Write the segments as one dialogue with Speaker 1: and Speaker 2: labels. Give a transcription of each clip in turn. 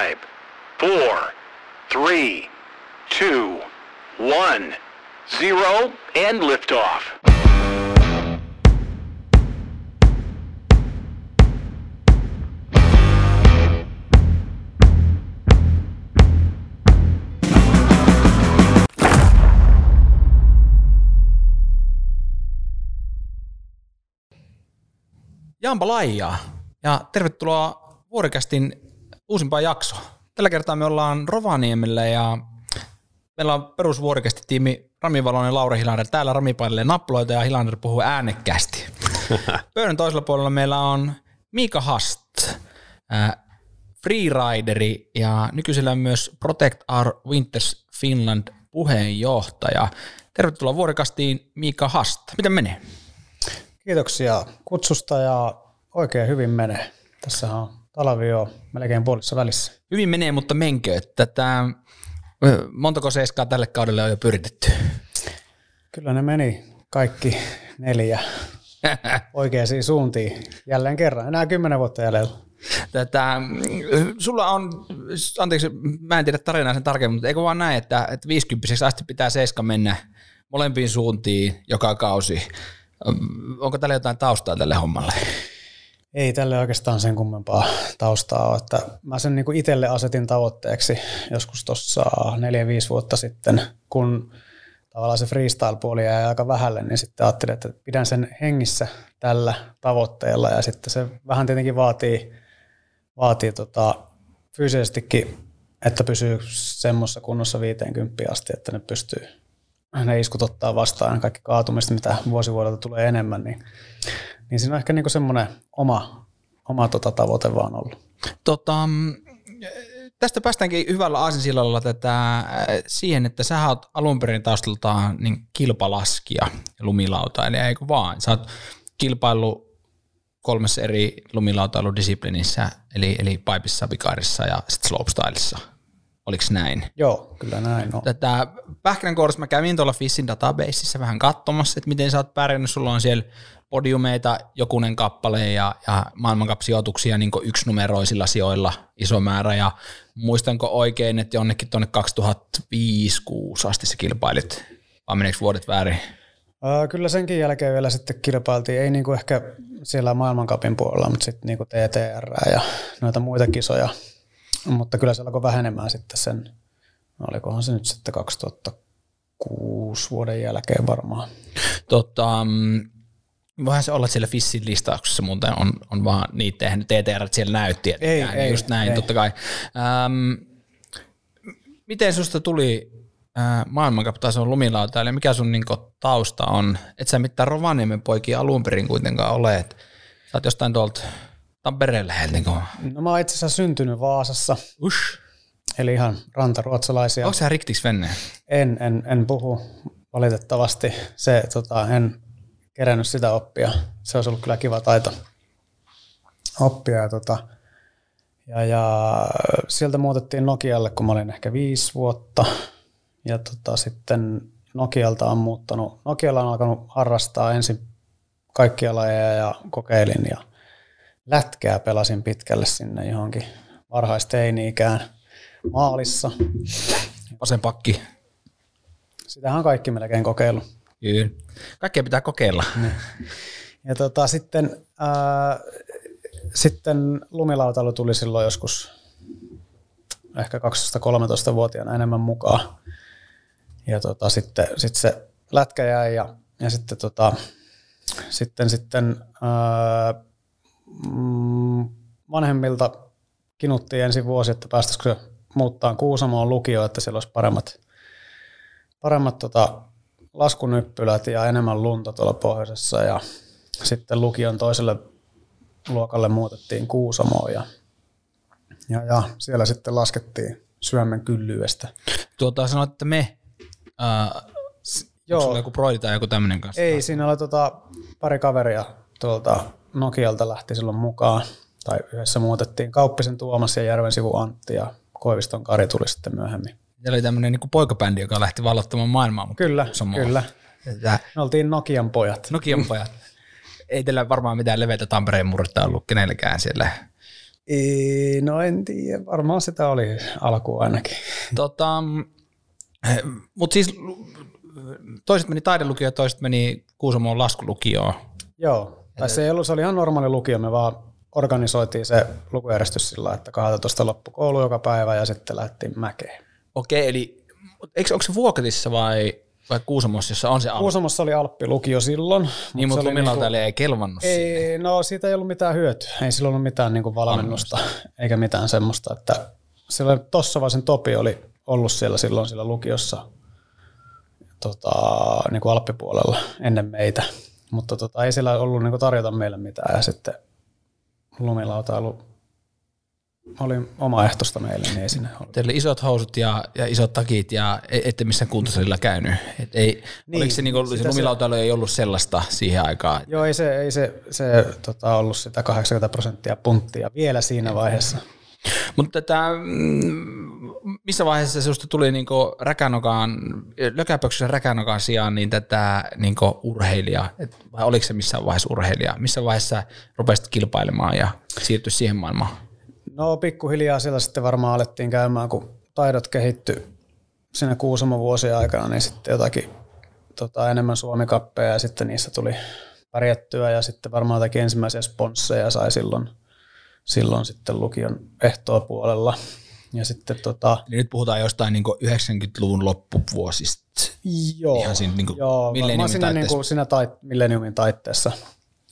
Speaker 1: Five, four, three, two, one, zero, and liftoff.
Speaker 2: Jampa Laijaa ja tervetuloa Vuorikästin uusimpaan jaksoon. Tällä kertaa me ollaan Rovaniemellä ja meillä on perusvuorikästi tiimi Rami Valonen ja Lauri Hilander. Täällä Rami painelee nappuloita ja Hilander puhuu äänekkäästi. Pöydän toisella puolella meillä on Miika Hast, äh, freerideri ja nykyisellä myös Protect Our Winters Finland puheenjohtaja. Tervetuloa Vuorikastiin Miika Hast. Miten menee?
Speaker 3: Kiitoksia kutsusta ja oikein hyvin menee. Tässä on talvi jo melkein puolissa välissä.
Speaker 2: Hyvin menee, mutta menkö, että tämä, montako seiskaa tälle kaudelle on jo pyritetty?
Speaker 3: Kyllä ne meni kaikki neljä oikeisiin suuntiin jälleen kerran. Enää kymmenen vuotta jäljellä.
Speaker 2: Tätä, sulla on, anteeksi, mä en tiedä tarinaa sen tarkemmin, mutta eikö vaan näin, että, että 50 asti pitää seiska mennä molempiin suuntiin joka kausi. Onko tällä jotain taustaa tälle hommalle?
Speaker 3: Ei tälle oikeastaan sen kummempaa taustaa ole. Että mä sen niin itselle asetin tavoitteeksi joskus tuossa 4-5 vuotta sitten, kun tavallaan se freestyle-puoli jäi aika vähälle, niin sitten ajattelin, että pidän sen hengissä tällä tavoitteella ja sitten se vähän tietenkin vaatii, vaatii tota, fyysisestikin, että pysyy semmoisessa kunnossa 50 asti, että ne pystyy ne iskut ottaa vastaan kaikki kaatumista, mitä vuosivuodelta tulee enemmän, niin, niin siinä on ehkä niinku semmoinen oma, oma tota tavoite vaan ollut.
Speaker 2: Tota, tästä päästäänkin hyvällä aasinsillalla tätä, äh, siihen, että sä oot alun perin taustaltaan niin kilpalaskija ja lumilauta, eli eikö vaan? Sä oot kilpaillut kolmessa eri lumilautailudisiplinissä, eli, eli paipissa, vikaarissa ja sitten slopestylissa. Oliko näin?
Speaker 3: Joo, kyllä näin on.
Speaker 2: Tätä pähkinänkuoressa mä kävin tuolla Fissin databaseissa vähän katsomassa, että miten sä oot pärjännyt. Sulla on siellä podiumeita jokunen kappale ja, ja maailmankapsijoituksia niin yksinumeroisilla sijoilla iso määrä. Ja muistanko oikein, että jonnekin tuonne 2005-2006 asti sä kilpailit, vai meneekö vuodet väärin?
Speaker 3: Kyllä senkin jälkeen vielä sitten kilpailtiin, ei niinku ehkä siellä maailmankapin puolella, mutta sitten niinku TTR ja noita muita kisoja mutta kyllä se alkoi vähenemään sitten sen, olikohan se nyt sitten 2006 vuoden jälkeen varmaan.
Speaker 2: Tota, mm, voihan se olla siellä Fissin listauksessa, mutta on, on vaan niitä tehnyt TTR, siellä näytti, että
Speaker 3: ei,
Speaker 2: ei, just näin, ei. totta kai. Ähm, miten susta tuli äh, eli mikä sun niin tausta on? Et sä mitään Rovaniemen poikia alun perin kuitenkaan ole, että sä oot jostain tuolta Tampereen läheltä? Niin
Speaker 3: no mä oon itse asiassa syntynyt Vaasassa.
Speaker 2: Ush.
Speaker 3: Eli ihan rantaruotsalaisia.
Speaker 2: Onko sä riktiks venne?
Speaker 3: En, en, en puhu valitettavasti. Se, tota, en kerännyt sitä oppia. Se olisi ollut kyllä kiva taito oppia. Ja, tota, ja, ja sieltä muutettiin Nokialle, kun mä olin ehkä viisi vuotta. Ja tota, sitten Nokialta on muuttanut. Nokialla on alkanut harrastaa ensin kaikkia lajeja ja kokeilin ja lätkää pelasin pitkälle sinne johonkin varhaisteini-ikään maalissa.
Speaker 2: Vasen pakki.
Speaker 3: Sitähän on kaikki melkein kokeillut.
Speaker 2: Kyllä. Kaikkea pitää kokeilla. Niin.
Speaker 3: Ja tota, sitten, ää, sitten lumilautailu tuli silloin joskus ehkä 12-13-vuotiaana enemmän mukaan. Ja tota, sitten sit se lätkä jäi ja, ja sitten, tota, sitten, sitten ää, mm, vanhemmilta kinuttiin ensi vuosi, että päästäisikö muuttaa Kuusamoon lukio, että siellä olisi paremmat, paremmat tota, laskunyppylät ja enemmän lunta tuolla pohjoisessa. Ja sitten lukion toiselle luokalle muutettiin Kuusamoon ja, ja, ja siellä sitten laskettiin syömmen kyllyydestä.
Speaker 2: Tuota sanoit, että me, äh, Joo. Onko joku proidi tai joku tämmöinen kanssa?
Speaker 3: Ei, siinä oli tota, pari kaveria tuolta Nokialta lähti silloin mukaan, tai yhdessä muutettiin Kauppisen Tuomas ja Järven sivu Antti ja Koiviston Kari tuli sitten myöhemmin.
Speaker 2: Ja oli tämmöinen niin poikabändi, joka lähti vallottamaan maailmaa.
Speaker 3: Mutta kyllä, samoin. kyllä. Että... Me oltiin Nokian pojat.
Speaker 2: Nokian pojat. Ei teillä varmaan mitään leveitä Tampereen murretta ollut kenellekään siellä
Speaker 3: Ei, no en tiedä, varmaan sitä oli alkuun ainakin.
Speaker 2: Tota, Mutta siis toiset meni taidelukioon ja toiset meni Kuusamoon laskulukioon.
Speaker 3: Joo, tai se ei ollut, se oli ihan normaali lukio, me vaan organisoitiin se lukujärjestys sillä, että 12 loppu koulu joka päivä ja sitten lähdettiin mäkeen.
Speaker 2: Okei, eli eikö, onko se Vuokatissa vai, vai Kuusamossa, jossa on se Alppi?
Speaker 3: Kuusamossa oli Alppi-lukio silloin.
Speaker 2: Niin, mutta Lumilauta
Speaker 3: niinku-
Speaker 2: ei kelvannut
Speaker 3: Ei,
Speaker 2: siihen.
Speaker 3: no siitä ei ollut mitään hyötyä. Ei sillä ollut mitään niin kuin valmennusta eikä mitään semmoista, että silloin Tossavaisen Topi oli ollut siellä silloin sillä lukiossa tota, niin kuin Alppipuolella ennen meitä, mutta tota, ei siellä ollut niin kuin tarjota meille mitään ja sitten lumilautailu oli omaehtoista meille, niin ei sinne ollut.
Speaker 2: Teillä oli isot housut ja, ja isot takit ja e- ette missään kuntosalilla käynyt. Et ei, niin,
Speaker 3: Niin,
Speaker 2: oliko se, niinku, se lumilautailu ei ollut sellaista siihen aikaan?
Speaker 3: Joo, ei se, ei se, se tota, ollut sitä 80 prosenttia punttia vielä siinä vaiheessa.
Speaker 2: Mutta tätä, mm, missä vaiheessa sinusta tuli niinku räkänokaan, lökäpöksyssä räkänokaan sijaan niin tätä niinku urheilija, Et vai oliko se missään vaiheessa urheilija? Missä vaiheessa rupesit kilpailemaan ja siirtyi siihen maailmaan?
Speaker 3: No pikkuhiljaa siellä sitten varmaan alettiin käymään, kun taidot kehitty siinä Kuusamon vuosien aikana, niin sitten jotakin tota, enemmän suomikappeja ja sitten niissä tuli pärjättyä ja sitten varmaan jotakin ensimmäisiä sponsseja sai silloin, silloin sitten lukion ehtoa puolella. Ja sitten tota,
Speaker 2: Eli nyt puhutaan jostain niinku 90-luvun loppuvuosista.
Speaker 3: joo,
Speaker 2: Ihan siinä niinku
Speaker 3: joo varmaan siinä, niin kuin, siinä tait, millenniumin taitteessa,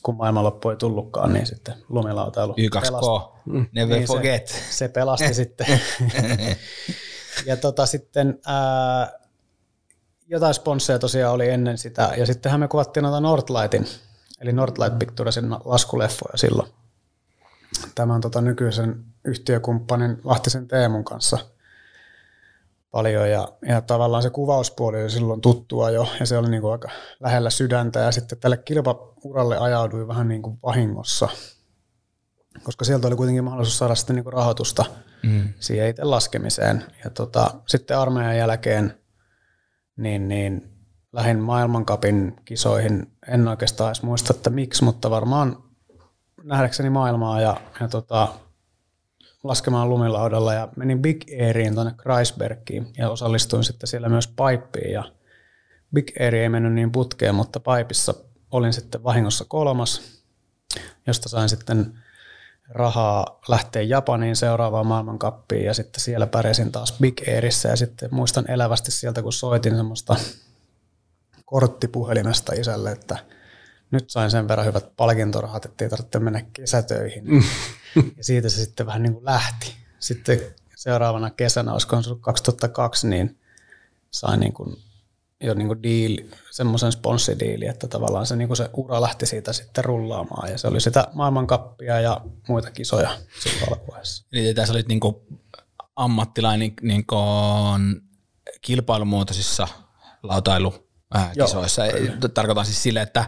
Speaker 3: kun maailmanloppu ei tullutkaan, niin sitten lumilautailu
Speaker 2: Y2K, never
Speaker 3: Niin se-
Speaker 2: forget.
Speaker 3: Se pelasti sitten. ja tota sitten ää, jotain sponsseja tosiaan oli ennen sitä. Ja sittenhän me kuvattiin noita Northlightin, eli Northlight Picturesin laskuleffoja silloin. Tämän tota nykyisen yhtiökumppanin Lahtisen Teemun kanssa paljon ja, ja tavallaan se kuvauspuoli oli silloin tuttua jo ja se oli niin kuin aika lähellä sydäntä ja sitten tälle kilpauralle ajaudui vähän niin kuin vahingossa, koska sieltä oli kuitenkin mahdollisuus saada sitten niin kuin rahoitusta
Speaker 2: Mm.
Speaker 3: siihen itse laskemiseen. Ja tota, sitten armeijan jälkeen niin, niin lähin maailmankapin kisoihin. En oikeastaan edes muista, että miksi, mutta varmaan nähdäkseni maailmaa ja, ja tota, laskemaan lumilaudalla ja menin Big Airiin tuonne Kreisbergiin ja osallistuin sitten siellä myös paippiin ja Big Air ei mennyt niin putkeen, mutta paipissa olin sitten vahingossa kolmas, josta sain sitten rahaa lähteä Japaniin seuraavaan maailmankappiin ja sitten siellä pärjäsin taas Big Airissä. Ja sitten muistan elävästi sieltä, kun soitin semmoista korttipuhelimesta isälle, että nyt sain sen verran hyvät palkintorahat, että ei tarvitse mennä kesätöihin. ja siitä se sitten vähän niin kuin lähti. Sitten seuraavana kesänä, olisiko se ollut 2002, niin sain niin kuin jo niin kuin deal, semmoisen sponssidiili, että tavallaan se, niin kuin se ura lähti siitä sitten rullaamaan ja se oli sitä maailmankappia ja muita kisoja silloin alkuvaiheessa.
Speaker 2: Eli tässä olit niinku ammattilainen niinku kilpailumuotoisissa lautailukisoissa. Tarkoitan siis sille, että,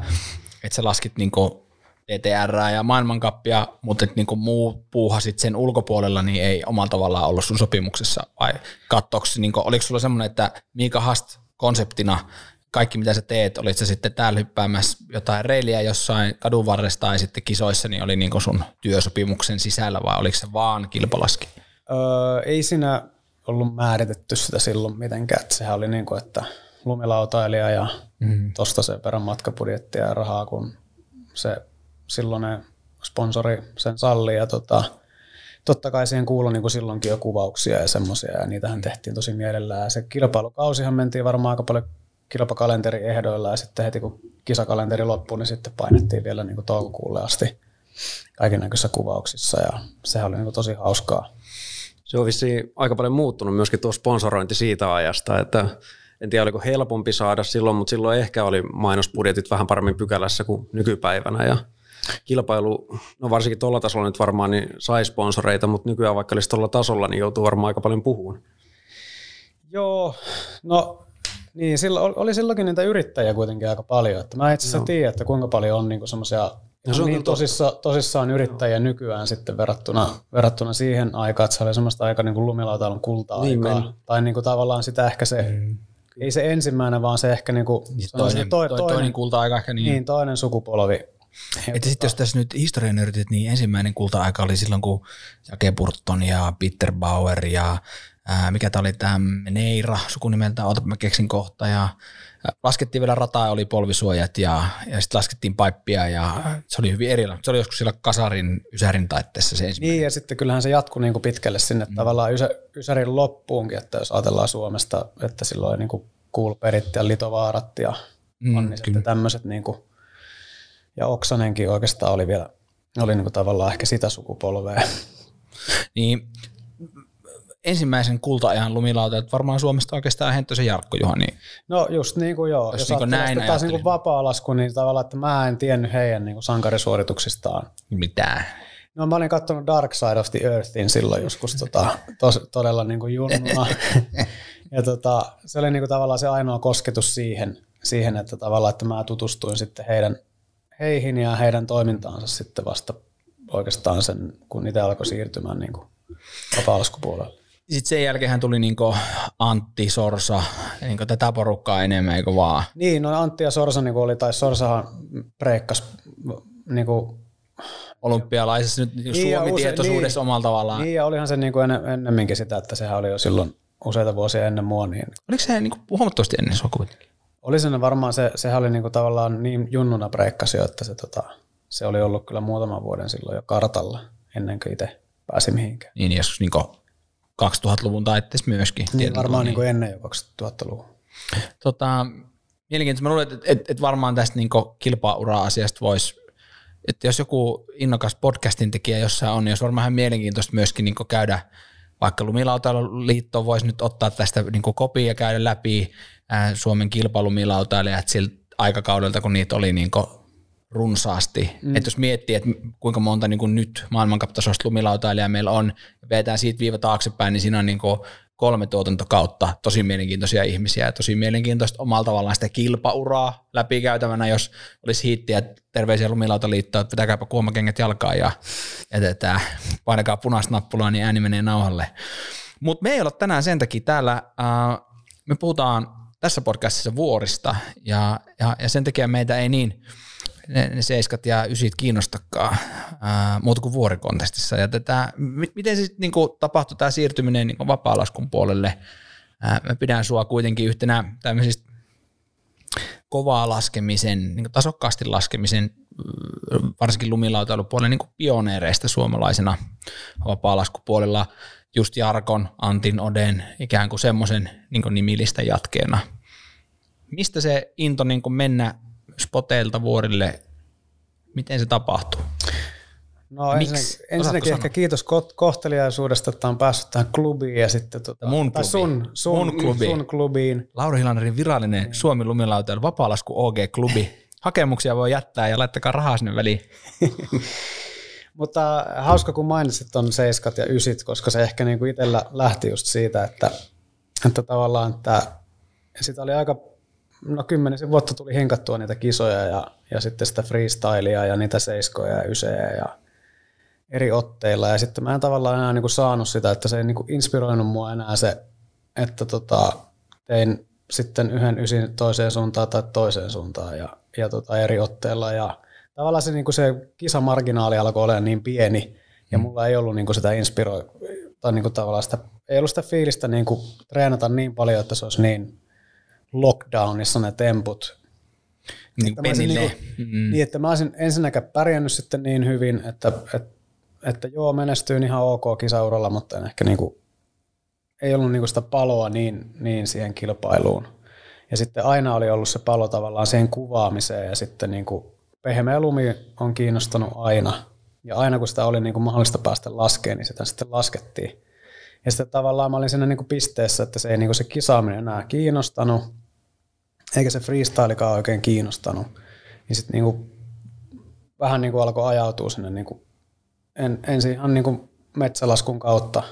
Speaker 2: että sä laskit niinku TTR ja maailmankappia, mutta että niinku muu puuhasit sen ulkopuolella, niin ei omalla tavallaan ollut sun sopimuksessa. Vai katsoks, niinku, oliko sulla semmoinen, että Miika Hast konseptina kaikki mitä sä teet, olit sä sitten täällä hyppäämässä jotain reiliä jossain kadun varresta tai sitten kisoissa, niin oli niinku sun työsopimuksen sisällä vai oliko se vaan kilpalaski?
Speaker 3: Öö, ei siinä ollut määritetty sitä silloin mitenkään, että sehän oli niin kuin, että lumilautailija ja mm. tosta sen verran matkapudjettia ja rahaa, kun se silloinen sponsori sen salli ja tota, totta kai siihen kuului niin kuin silloinkin jo kuvauksia ja semmoisia ja niitähän tehtiin tosi mielellään. Ja se kilpailukausihan mentiin varmaan aika paljon kilpakalenterin ehdoilla ja sitten heti kun kisakalenteri loppui, niin sitten painettiin vielä niin kuin toukokuulle asti kaiken kuvauksissa ja sehän oli niin kuin tosi hauskaa.
Speaker 4: Se on vissiin aika paljon muuttunut myöskin tuo sponsorointi siitä ajasta, että en tiedä oliko helpompi saada silloin, mutta silloin ehkä oli mainosbudjetit vähän paremmin pykälässä kuin nykypäivänä ja kilpailu, no varsinkin tuolla tasolla nyt varmaan niin sai sponsoreita, mutta nykyään vaikka olisi tuolla tasolla, niin joutuu varmaan aika paljon puhumaan.
Speaker 3: Joo, no niin, silloin, oli silloinkin niitä yrittäjiä kuitenkin aika paljon. Että mä itse asiassa tiedän, että kuinka paljon on niinku semmoisia
Speaker 4: No se on
Speaker 3: niin tosissa, tosissaan yrittäjiä nykyään sitten verrattuna, verrattuna siihen aikaan, että se oli semmoista aika niin kuin lumilautailun kulta-aikaa.
Speaker 4: Niin
Speaker 3: tai niin kuin tavallaan sitä ehkä se, mm. Ei se ensimmäinen, vaan se ehkä niin kuin, se on
Speaker 2: Toinen,
Speaker 3: toi,
Speaker 2: toi, toinen kulta-aika ehkä niin.
Speaker 3: niin, toinen sukupolvi
Speaker 2: Että sitten jos tässä nyt historian yritit, niin ensimmäinen kulta-aika oli silloin, kun Jake Burton ja Peter Bauer ja ää, mikä tämä oli tämä Neira sukunimeltä, ota mä keksin kohta ja laskettiin vielä rataa ja oli polvisuojat ja, ja sitten laskettiin paippia ja se oli hyvin erilainen. Se oli joskus siellä kasarin ysärin taitteessa se ensimmäinen.
Speaker 3: Niin ja sitten kyllähän se jatkui niin kuin pitkälle sinne mm. tavallaan ysä, ysärin loppuunkin, että jos ajatellaan Suomesta, että silloin niin kuin Kuulperit ja Litovaarat ja mm, on niin sitten tämmöiset niin kuin, ja Oksanenkin oikeastaan oli vielä, oli niin kuin tavallaan ehkä sitä sukupolvea.
Speaker 2: Niin ensimmäisen kulta-ajan lumilautajat varmaan Suomesta oikeastaan Henttösen Jarkko Juhani.
Speaker 3: No just niin kuin joo. Jos, jos niin näin taas niin kuin vapaa-lasku, niin tavallaan, että mä en tiennyt heidän niin kuin sankarisuorituksistaan.
Speaker 2: Mitään.
Speaker 3: No mä olin katsonut Dark Side of the Earthin silloin joskus tota, tos, todella niin kuin junnuna. ja tota, se oli niin kuin tavallaan se ainoa kosketus siihen, siihen, että tavallaan, että mä tutustuin sitten heidän, heihin ja heidän toimintaansa sitten vasta oikeastaan sen, kun itse alkoi siirtymään niin kuin vapaa-laskupuolelle.
Speaker 2: Sitten sen jälkeen tuli niinku Antti, Sorsa, niinku tätä porukkaa enemmän, eikö vaan?
Speaker 3: Niin, no Antti ja Sorsa niinku oli, tai Sorsahan preikkas niinku
Speaker 2: olympialaisessa nyt niin Suomi-tietoisuudessa niin, omalla tavallaan.
Speaker 3: Niin, ja olihan se niin kuin ennemminkin sitä, että sehän oli jo silloin useita vuosia ennen mua. Niin...
Speaker 2: Oliko se niin kuin huomattavasti ennen sua kuitenkin?
Speaker 3: Oli se varmaan, se, sehän oli niin kuin tavallaan niin junnuna breikkasi jo, että se, tota, se oli ollut kyllä muutaman vuoden silloin jo kartalla ennen kuin itse pääsi mihinkään.
Speaker 2: Niin, joskus niin 2000-luvun taitteessa myöskin.
Speaker 3: Niin, varmaan niin kuin ennen jo 2000-luvun.
Speaker 2: Tota, mielenkiintoista. Mä luulen, että, että, että varmaan tästä niin kilpaura-asiasta voisi, että jos joku innokas podcastin tekijä jossain on, niin olisi varmaan ihan mielenkiintoista myöskin niin käydä, vaikka Lumilautailuliitto voisi nyt ottaa tästä niin kopia ja käydä läpi Suomen kilpailumilautailijat siltä aikakaudelta, kun niitä oli niin runsaasti. Mm. Että jos miettii, että kuinka monta niin kuin nyt maailmankaptasoista lumilautailijaa meillä on, ja vetään siitä viiva taaksepäin, niin siinä on niin kuin kolme tuotantokautta tosi mielenkiintoisia ihmisiä ja tosi mielenkiintoista omalla tavallaan sitä kilpauraa läpikäytävänä, jos olisi hiittiä terveisiä lumilautaliittoa, että pitäkääpä kuomakengät jalkaan ja jätetään, painakaa punaista nappulaa, niin ääni menee nauhalle. Mutta me ei olla tänään sen takia täällä, äh, me puhutaan tässä podcastissa vuorista ja, ja, ja sen takia meitä ei niin ne, ne seiskat ja ysit kiinnostakaan ää, muuta kuin vuorikontestissa. Ja tätä, miten se niin tapahtui tämä siirtyminen niin vapaa-laskun puolelle? Ää, mä pidän sua kuitenkin yhtenä tämmöisistä kovaa laskemisen, niin tasokkaasti laskemisen, varsinkin lumilautailupuolella niin pioneereista suomalaisena vapaa-laskupuolella, just Jarkon, Antin, Oden, ikään kuin semmoisen niin nimilistä jatkeena. Mistä se into niin mennä spoteilta vuorille, miten se tapahtuu?
Speaker 3: No ensinnäkin, ensinnäkin ehkä kiitos kohteliaisuudesta, että on päässyt tähän klubiin ja sitten tuota,
Speaker 2: mun, klubi.
Speaker 3: sun, sun, mun klubi. sun klubiin.
Speaker 2: Lauri Hilanerin virallinen mm. Suomi lumilautailu vapaalasku OG-klubi. Hakemuksia voi jättää ja laittakaa rahaa sinne väliin.
Speaker 3: Mutta hauska kun mainitsit on seiskat ja ysit, koska se ehkä niinku itsellä lähti just siitä, että, että tavallaan että sitä oli aika no kymmenisen vuotta tuli hinkattua niitä kisoja ja, ja sitten sitä freestylea ja niitä seiskoja ja ysejä ja eri otteilla. Ja sitten mä en tavallaan enää niin kuin saanut sitä, että se ei niin kuin inspiroinut mua enää se, että tota, tein sitten yhden ysin toiseen suuntaan tai toiseen suuntaan ja, ja tota eri otteilla. Ja tavallaan se, niin kuin se kisamarginaali alkoi olla niin pieni ja mm. mulla ei ollut niin kuin sitä inspiro tai niin kuin tavallaan sitä, ei ollut sitä fiilistä niin kuin treenata niin paljon, että se olisi niin lockdownissa ne temput.
Speaker 2: Niin, että
Speaker 3: niin, kuin, mm. niin, että mä olisin ensinnäkään pärjännyt sitten niin hyvin, että, että, että joo, menestyin ihan ok kisauralla, mutta en ehkä niin kuin, ei ollut niin kuin sitä paloa niin, niin siihen kilpailuun. Ja sitten aina oli ollut se palo tavallaan siihen kuvaamiseen ja sitten niin kuin pehmeä lumi on kiinnostanut aina. Ja aina kun sitä oli niin kuin mahdollista päästä laskeen, niin sitä sitten laskettiin. Ja sitten tavallaan mä olin siinä niin kuin pisteessä, että se ei niin kuin se kisaaminen enää kiinnostanut eikä se freestylekaan oikein kiinnostanut. Niin sitten niinku, vähän niinku alkoi ajautua sinne niinku, en, ensin ihan niinku metsälaskun kautta.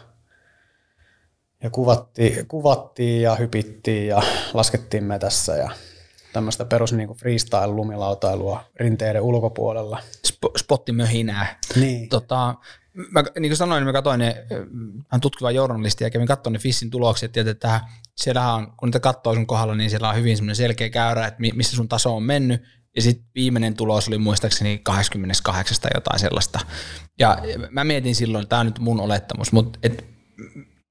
Speaker 3: Ja kuvattiin, kuvattiin ja hypittiin ja laskettiin metässä ja tämmöistä perus niinku freestyle-lumilautailua rinteiden ulkopuolella.
Speaker 2: Sp- spottimöhinää.
Speaker 3: Niin.
Speaker 2: Tota, mä, niin kuin sanoin, niin mä katsoin ne, hän tutkiva journalisti ja kävin katsoin ne Fissin tulokset ja että siellähän on, kun niitä katsoo sun kohdalla, niin siellä on hyvin semmoinen selkeä käyrä, että missä sun taso on mennyt Ja sitten viimeinen tulos oli muistaakseni 28 tai jotain sellaista. Ja mä mietin silloin, tämä on nyt mun olettamus, mutta et,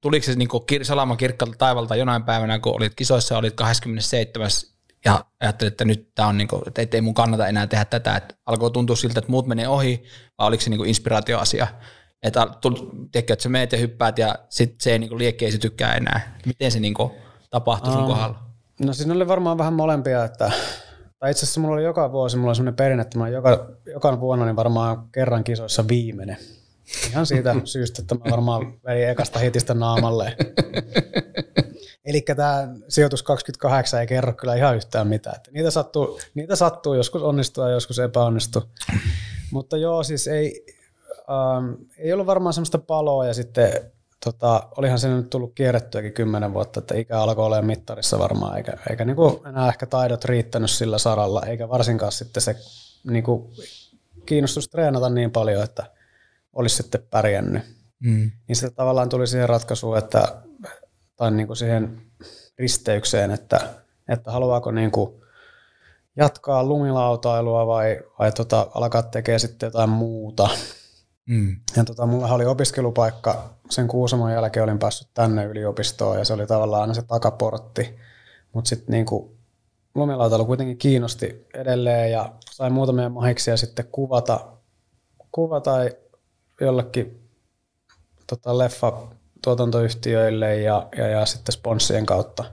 Speaker 2: tuliko se niinku salama kirkkalta taivalta jonain päivänä, kun olit kisoissa, olit 27 ja ajattelin, että nyt tämä on niinku, että ei mun kannata enää tehdä tätä, että alkoi tuntua siltä, että muut menee ohi, vai oliko se niinku inspiraatioasia? Että tiedätkö, että sä meet ja hyppäät ja sitten se ei niinku liekki ei se tykkää enää. Miten se niinku tapahtui sun kohdalla?
Speaker 3: No siinä oli varmaan vähän molempia, että tai itse asiassa mulla oli joka vuosi, mulla oli sellainen perinne, että mä joka, joka vuonna niin varmaan kerran kisoissa viimeinen. Ihan siitä syystä, että mä varmaan vedin ekasta hitistä naamalle. Eli tämä sijoitus 28 ei kerro kyllä ihan yhtään mitään. Että niitä, sattuu, niitä sattuu, joskus onnistuu ja joskus epäonnistuu. Mutta joo, siis ei, ähm, ei ollut varmaan semmoista paloa ja sitten tota, olihan se nyt tullut kierrettyäkin kymmenen vuotta, että ikä alkoi olla mittarissa varmaan, eikä, eikä niinku enää ehkä taidot riittänyt sillä saralla, eikä varsinkaan sitten se niinku kiinnostus treenata niin paljon, että olisi sitten pärjännyt. Mm. Niin sitten tavallaan tuli siihen ratkaisuun, että, tai niinku siihen risteykseen, että, että haluaako niinku jatkaa lumilautailua vai, vai tota, alkaa tekemään sitten jotain muuta. Mm. Ja tota, mulla oli opiskelupaikka, sen Kuusamon jälkeen olin päässyt tänne yliopistoon ja se oli tavallaan aina se takaportti. Mutta sitten niinku, lumilautailu kuitenkin kiinnosti edelleen ja sain muutamia mahiksia sitten kuvata, kuvata jollekin tota, leffa tuotantoyhtiöille ja, ja, ja sitten sponssien kautta,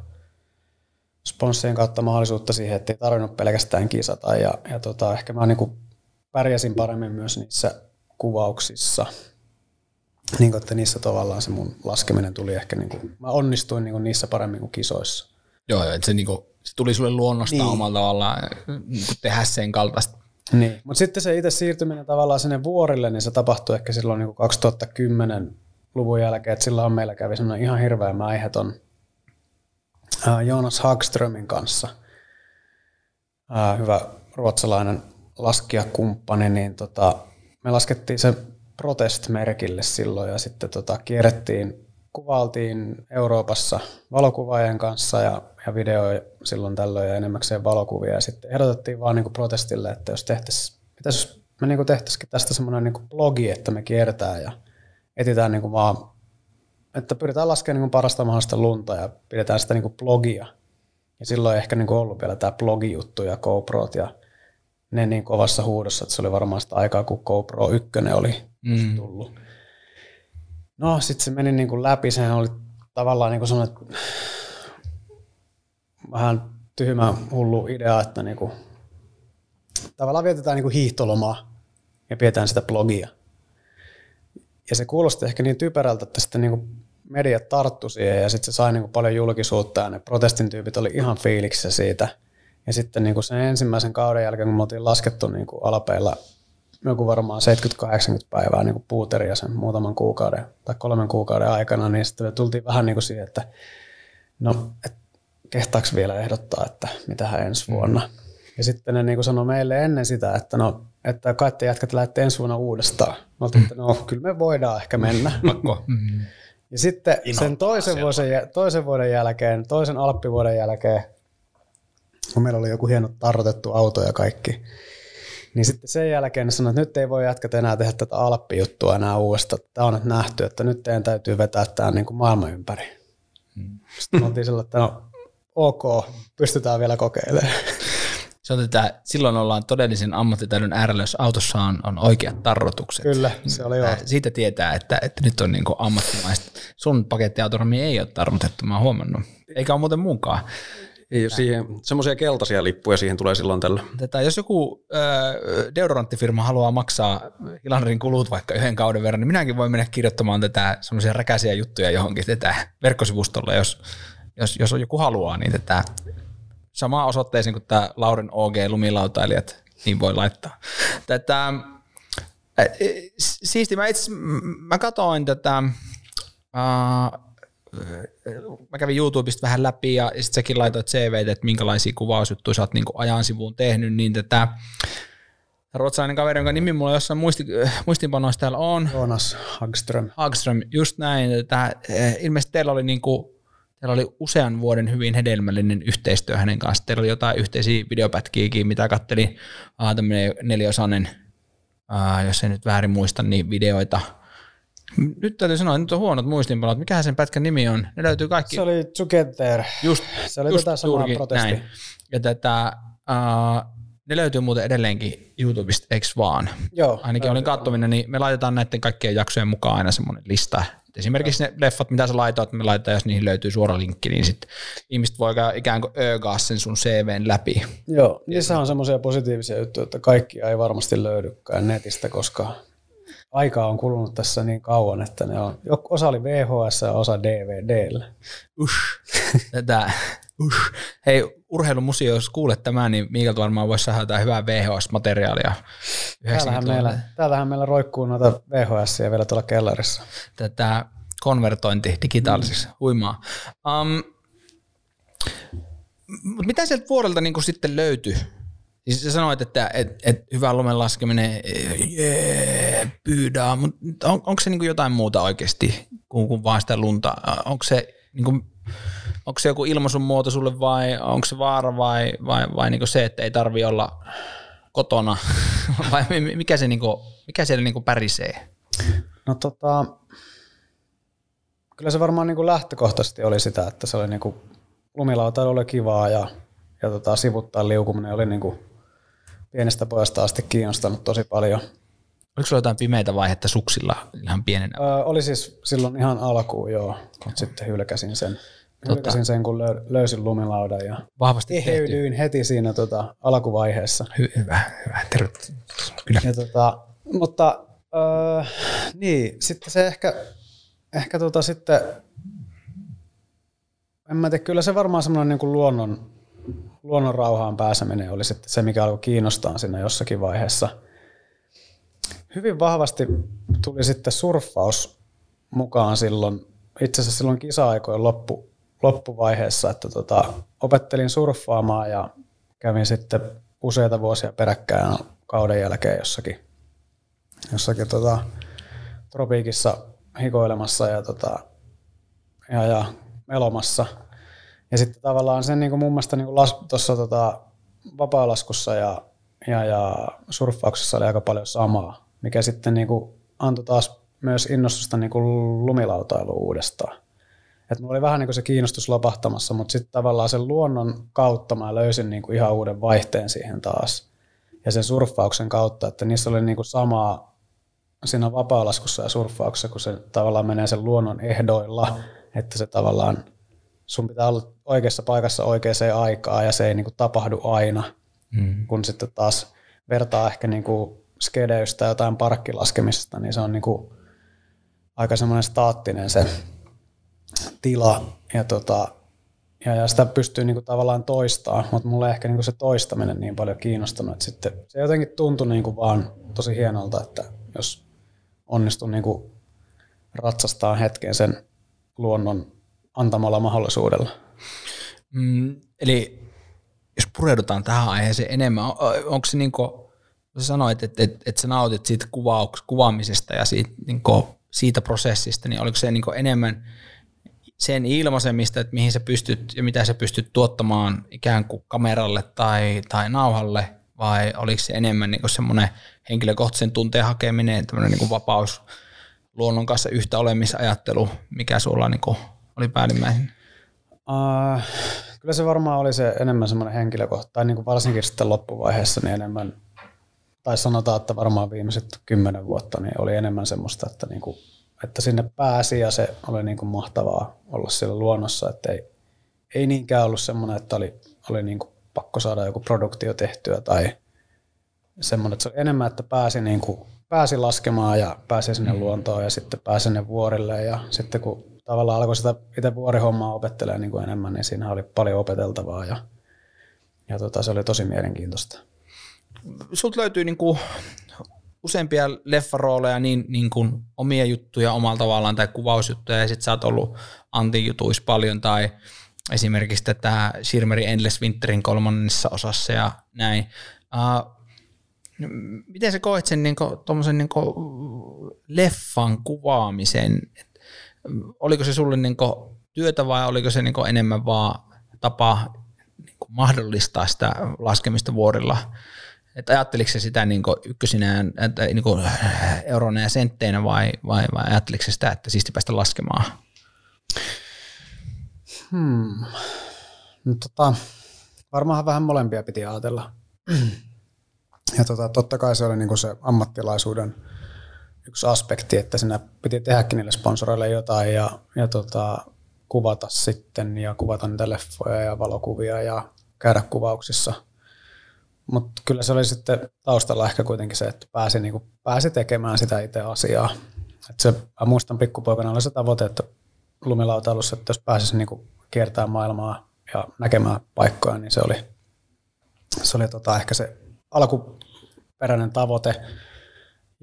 Speaker 3: sponssien kautta mahdollisuutta siihen, että ei tarvinnut pelkästään kisata ja, ja tota, ehkä mä niinku pärjäsin paremmin myös niissä kuvauksissa. Niin kuin, että niissä tavallaan se mun laskeminen tuli ehkä, niin kuin, mä onnistuin niin kuin niissä paremmin kuin kisoissa.
Speaker 2: Joo, että se, niin kuin, se tuli sulle luonnosta niin. omalla tavallaan niin tehdä sen kaltaista.
Speaker 3: Niin, mutta sitten se itse siirtyminen tavallaan sinne vuorille, niin se tapahtui ehkä silloin niin 2010 luvun jälkeen, että silloin meillä kävi semmoinen ihan hirveä mäiheton Jonas Hagströmin kanssa. Hyvä ruotsalainen laskijakumppani, niin tota, me laskettiin se protest-merkille silloin ja sitten tota, kierrettiin, kuvailtiin Euroopassa valokuvaajien kanssa ja, ja video silloin tällöin ja enemmäkseen valokuvia ja sitten ehdotettiin vaan niin protestille, että jos tehtäisiin, pitäisi me niin tehtäisikin tästä semmoinen niin blogi, että me kierretään ja etsitään niin vaan, että pyritään laskemaan niin parasta mahdollista lunta ja pidetään sitä niin blogia. Ja silloin ei ehkä niin ollut vielä tämä blogijuttu ja GoProt ja ne niin kovassa huudossa, että se oli varmaan sitä aikaa, kun GoPro 1 oli mm. tullut. No, sitten se meni niin kuin läpi, sehän oli tavallaan niin kuin sellainen vähän tyhmä hullu idea, että niin kuin, tavallaan vietetään niin kuin hiihtolomaa ja pidetään sitä blogia. Ja se kuulosti ehkä niin typerältä, että sitten niin kuin mediat tarttu siihen ja sitten se sai niin kuin paljon julkisuutta ja ne protestin tyypit oli ihan fiiliksissä siitä – ja sitten niin kuin sen ensimmäisen kauden jälkeen, kun me oltiin laskettu niin kuin alapeilla joku varmaan 70-80 päivää niin kuin puuteria sen muutaman kuukauden tai kolmen kuukauden aikana, niin sitten me tultiin vähän niin kuin siihen, että no, et, kehtaako vielä ehdottaa, että mitä hän ensi mm. vuonna. Mm. Ja sitten ne niin kuin sanoi meille ennen sitä, että no, että kai te jätkät lähdette ensi vuonna uudestaan. Me oltiin, että no, kyllä me voidaan ehkä mennä. Mm. Ja sitten sen toisen vuoden, toisen vuoden jälkeen, toisen alppivuoden jälkeen, kun meillä oli joku hieno tarrotettu auto ja kaikki. Niin sitten sen jälkeen sanoi, että nyt ei voi jatkaa enää tehdä tätä alppijuttua enää uudestaan. Tämä on nyt nähty, että nyt teidän täytyy vetää tämä niin kuin maailman ympäri. Hmm. Sitten me oltiin sillä, että no ok, pystytään vielä kokeilemaan.
Speaker 2: Se on tätä, silloin ollaan todellisen ammattitaidon äärellä, jos autossa on, on oikeat tarrotukset.
Speaker 3: Kyllä, se oli jo.
Speaker 2: Siitä tietää, että, että nyt on niin ammattimaista. Sun pakettiautorami ei ole tarmotettu, mä oon huomannut. Eikä ole muuten mukaan.
Speaker 4: Ei siihen, semmoisia keltaisia lippuja siihen tulee silloin tällä.
Speaker 2: Tätä, jos joku äh, deodoranttifirma haluaa maksaa Hilanderin kulut vaikka yhden kauden verran, niin minäkin voin mennä kirjoittamaan tätä semmoisia räkäisiä juttuja johonkin tätä verkkosivustolle, jos, jos, jos joku haluaa, niin tätä samaa osoitteeseen kuin tämä Lauren OG lumilautailijat, niin voi laittaa. Tätä, siisti, mä itse mä katoin tätä, äh, mä kävin YouTubesta vähän läpi ja sitten säkin laitoit CV, että minkälaisia kuvausjuttuja sä oot niin ajan sivuun tehnyt, niin tätä ruotsalainen kaveri, jonka nimi mulla jossain muisti, muistinpanoissa täällä on.
Speaker 3: Jonas Hagström.
Speaker 2: Hagström, just näin. Että, eh, ilmeisesti teillä oli niin kuin teillä oli usean vuoden hyvin hedelmällinen yhteistyö hänen kanssaan. Teillä oli jotain yhteisiä videopätkiäkin, mitä kattelin, uh, tämmöinen neliosainen, uh, jos en nyt väärin muista, niin videoita. Nyt täytyy sanoa, että nyt on huonot muistinpanot. Mikähän sen pätkän nimi on? Ne löytyy kaikki.
Speaker 3: Se oli Together.
Speaker 2: Just,
Speaker 3: Se oli
Speaker 2: just
Speaker 3: tätä samaa protesti.
Speaker 2: näin. Ja tätä, uh, ne löytyy muuten edelleenkin YouTubesta, eikö vaan?
Speaker 3: Joo.
Speaker 2: Ainakin olin katsominen, niin me laitetaan näiden kaikkien jaksojen mukaan aina semmoinen lista. Esimerkiksi ne leffat, mitä sä laitoit, me laitetaan, jos niihin löytyy suora linkki, niin sitten ihmiset voi ikään kuin öögaa sen sun CVn läpi.
Speaker 3: Joo, niissä on semmoisia positiivisia juttuja, että kaikki ei varmasti löydykään netistä, koska aikaa on kulunut tässä niin kauan, että ne on, osa oli VHS ja osa DVDllä.
Speaker 2: Ush. Tätä, ush. Hei, urheilumuseo, jos kuulet tämän, niin Miikalta varmaan voisi saada jotain hyvää VHS-materiaalia.
Speaker 3: Täällähän
Speaker 2: 90-luvulla.
Speaker 3: meillä, täällähän meillä roikkuu noita VHS vielä tuolla kellarissa.
Speaker 2: tätä konvertointi digitaaliseksi huimaa. Um, mut mitä sieltä vuodelta niin sitten löytyi? Siis sä sanoit, että et, et hyvä lumen laskeminen, pyydää, mutta on, onko se niin jotain muuta oikeasti kuin, kuin vaan sitä lunta? Onko se, niin kuin, onko se joku ilmaisun muoto sulle vai onko se vaara vai, vai, vai niin se, että ei tarvi olla kotona? vai mi- mikä, se, niin kuin, mikä siellä niin pärisee?
Speaker 3: No tota, kyllä se varmaan niin kuin lähtökohtaisesti oli sitä, että se oli niin kuin, lumilautailu oli kivaa ja, ja tota, sivuttaa liukuminen oli niin kuin, pienestä pojasta asti kiinnostanut tosi paljon.
Speaker 2: Oliko sulla jotain pimeitä vaihetta suksilla ihan pienenä?
Speaker 3: Öö, oli siis silloin ihan alkuun joo, mutta sitten hylkäsin sen. Hylkäsin sen, kun lö, löysin lumilaudan ja
Speaker 2: Vahvasti tehty.
Speaker 3: eheydyin heti siinä tota, alkuvaiheessa.
Speaker 2: Hy- hyvä, hyvä. Tervetuloa. Kyllä.
Speaker 3: Ja tota, mutta öö, niin, sitten se ehkä, ehkä tota sitten, en mä tiedä, kyllä se varmaan semmoinen niin kuin luonnon, luonnon rauhaan pääseminen oli sitten se, mikä alkoi kiinnostaa siinä jossakin vaiheessa. Hyvin vahvasti tuli sitten surffaus mukaan silloin, itse asiassa silloin kisa-aikojen loppu, loppuvaiheessa, että tota, opettelin surffaamaan ja kävin sitten useita vuosia peräkkäin kauden jälkeen jossakin, jossakin tota, tropiikissa hikoilemassa ja, tota, ja, ja melomassa. Ja sitten tavallaan sen niin kuin mun mielestä niin tuossa tota, vapaalaskussa ja, ja, ja surffauksessa oli aika paljon samaa, mikä sitten niin kuin antoi taas myös innostusta niin kuin lumilautailuun uudestaan. Et mulla oli vähän niin kuin se kiinnostus lopahtamassa, mutta sitten tavallaan sen luonnon kautta mä löysin niin kuin ihan uuden vaihteen siihen taas. Ja sen surffauksen kautta, että niissä oli niin kuin samaa siinä vapaalaskussa ja surffauksessa, kun se tavallaan menee sen luonnon ehdoilla, että se tavallaan sun pitää olla oikeassa paikassa oikeaan aikaan ja se ei niin kuin tapahdu aina,
Speaker 2: Mm.
Speaker 3: kun sitten taas vertaa ehkä niin kuin skedeystä jotain parkkilaskemisesta, niin se on niin kuin aika semmoinen staattinen se tila ja, tota, ja, ja sitä pystyy niinku tavallaan toistaa, mutta mulle ehkä niinku se toistaminen niin paljon kiinnostunut, että sitten se jotenkin tuntui niinku vaan tosi hienolta, että jos onnistun niinku ratsastaa hetken sen luonnon antamalla mahdollisuudella.
Speaker 2: Mm, eli jos pureudutaan tähän aiheeseen enemmän, on, onko se niin kuin, sanoit, että, että, että sä nautit siitä kuvauks, kuvaamisesta ja siitä, niin kuin, siitä prosessista, niin oliko se niin kuin enemmän sen ilmaisemista, että mihin sä pystyt ja mitä sä pystyt tuottamaan ikään kuin kameralle tai, tai nauhalle, vai oliko se enemmän niin semmoinen henkilökohtaisen tunteen hakeminen, tämmöinen niin vapaus luonnon kanssa yhtä olemisajattelu, mikä sulla niin kuin oli päällimmäisenä?
Speaker 3: Uh, kyllä se varmaan oli se enemmän semmoinen henkilökohta, tai niin kuin varsinkin sitten loppuvaiheessa niin enemmän, tai sanotaan, että varmaan viimeiset kymmenen vuotta niin oli enemmän semmoista, että, niin kuin, että sinne pääsi ja se oli niin kuin mahtavaa olla siellä luonnossa, että ei, ei niinkään ollut semmoinen, että oli, oli niin kuin pakko saada joku produktio tehtyä tai semmoinen, että se oli enemmän, että pääsi, niin kuin, pääsi laskemaan ja pääsi sinne luontoon ja sitten pääsi sinne vuorille ja sitten kun tavallaan alkoi sitä itse vuorihommaa opettelemaan niin kuin enemmän, niin siinä oli paljon opeteltavaa ja, ja tota, se oli tosi mielenkiintoista.
Speaker 2: Sulta löytyy niinku useampia leffarooleja, niin, niin kuin omia juttuja omalla tavallaan tai kuvausjuttuja, ja sitten sä oot ollut Antin jutuissa paljon, tai esimerkiksi tätä Shirmeri Endless Winterin kolmannessa osassa ja näin. Uh, miten sä koet sen niinku, niinku leffan kuvaamisen? Oliko se sulle niinku työtä vai oliko se niin enemmän vaan tapa niin mahdollistaa sitä laskemista vuorilla? Että ajatteliko se sitä niin ykkösinään niin kuin eurona ja sentteinä vai, vai, vai ajatteliko se sitä, että siisti päästä laskemaan?
Speaker 3: Hmm. No, tota, varmaan vähän molempia piti ajatella. Ja tota, totta kai se oli niinku se ammattilaisuuden yksi aspekti, että sinä piti tehdäkin niille sponsoreille jotain ja, ja tota, kuvata sitten ja kuvata niitä leffoja ja valokuvia ja käydä kuvauksissa. Mutta kyllä se oli sitten taustalla ehkä kuitenkin se, että pääsi, niinku, pääsi tekemään sitä itse asiaa. Et se, mä muistan pikkupoikana oli se tavoite, että lumilautailussa, että jos pääsisi niinku kiertämään maailmaa ja näkemään paikkoja, niin se oli, se oli tota ehkä se alkuperäinen tavoite.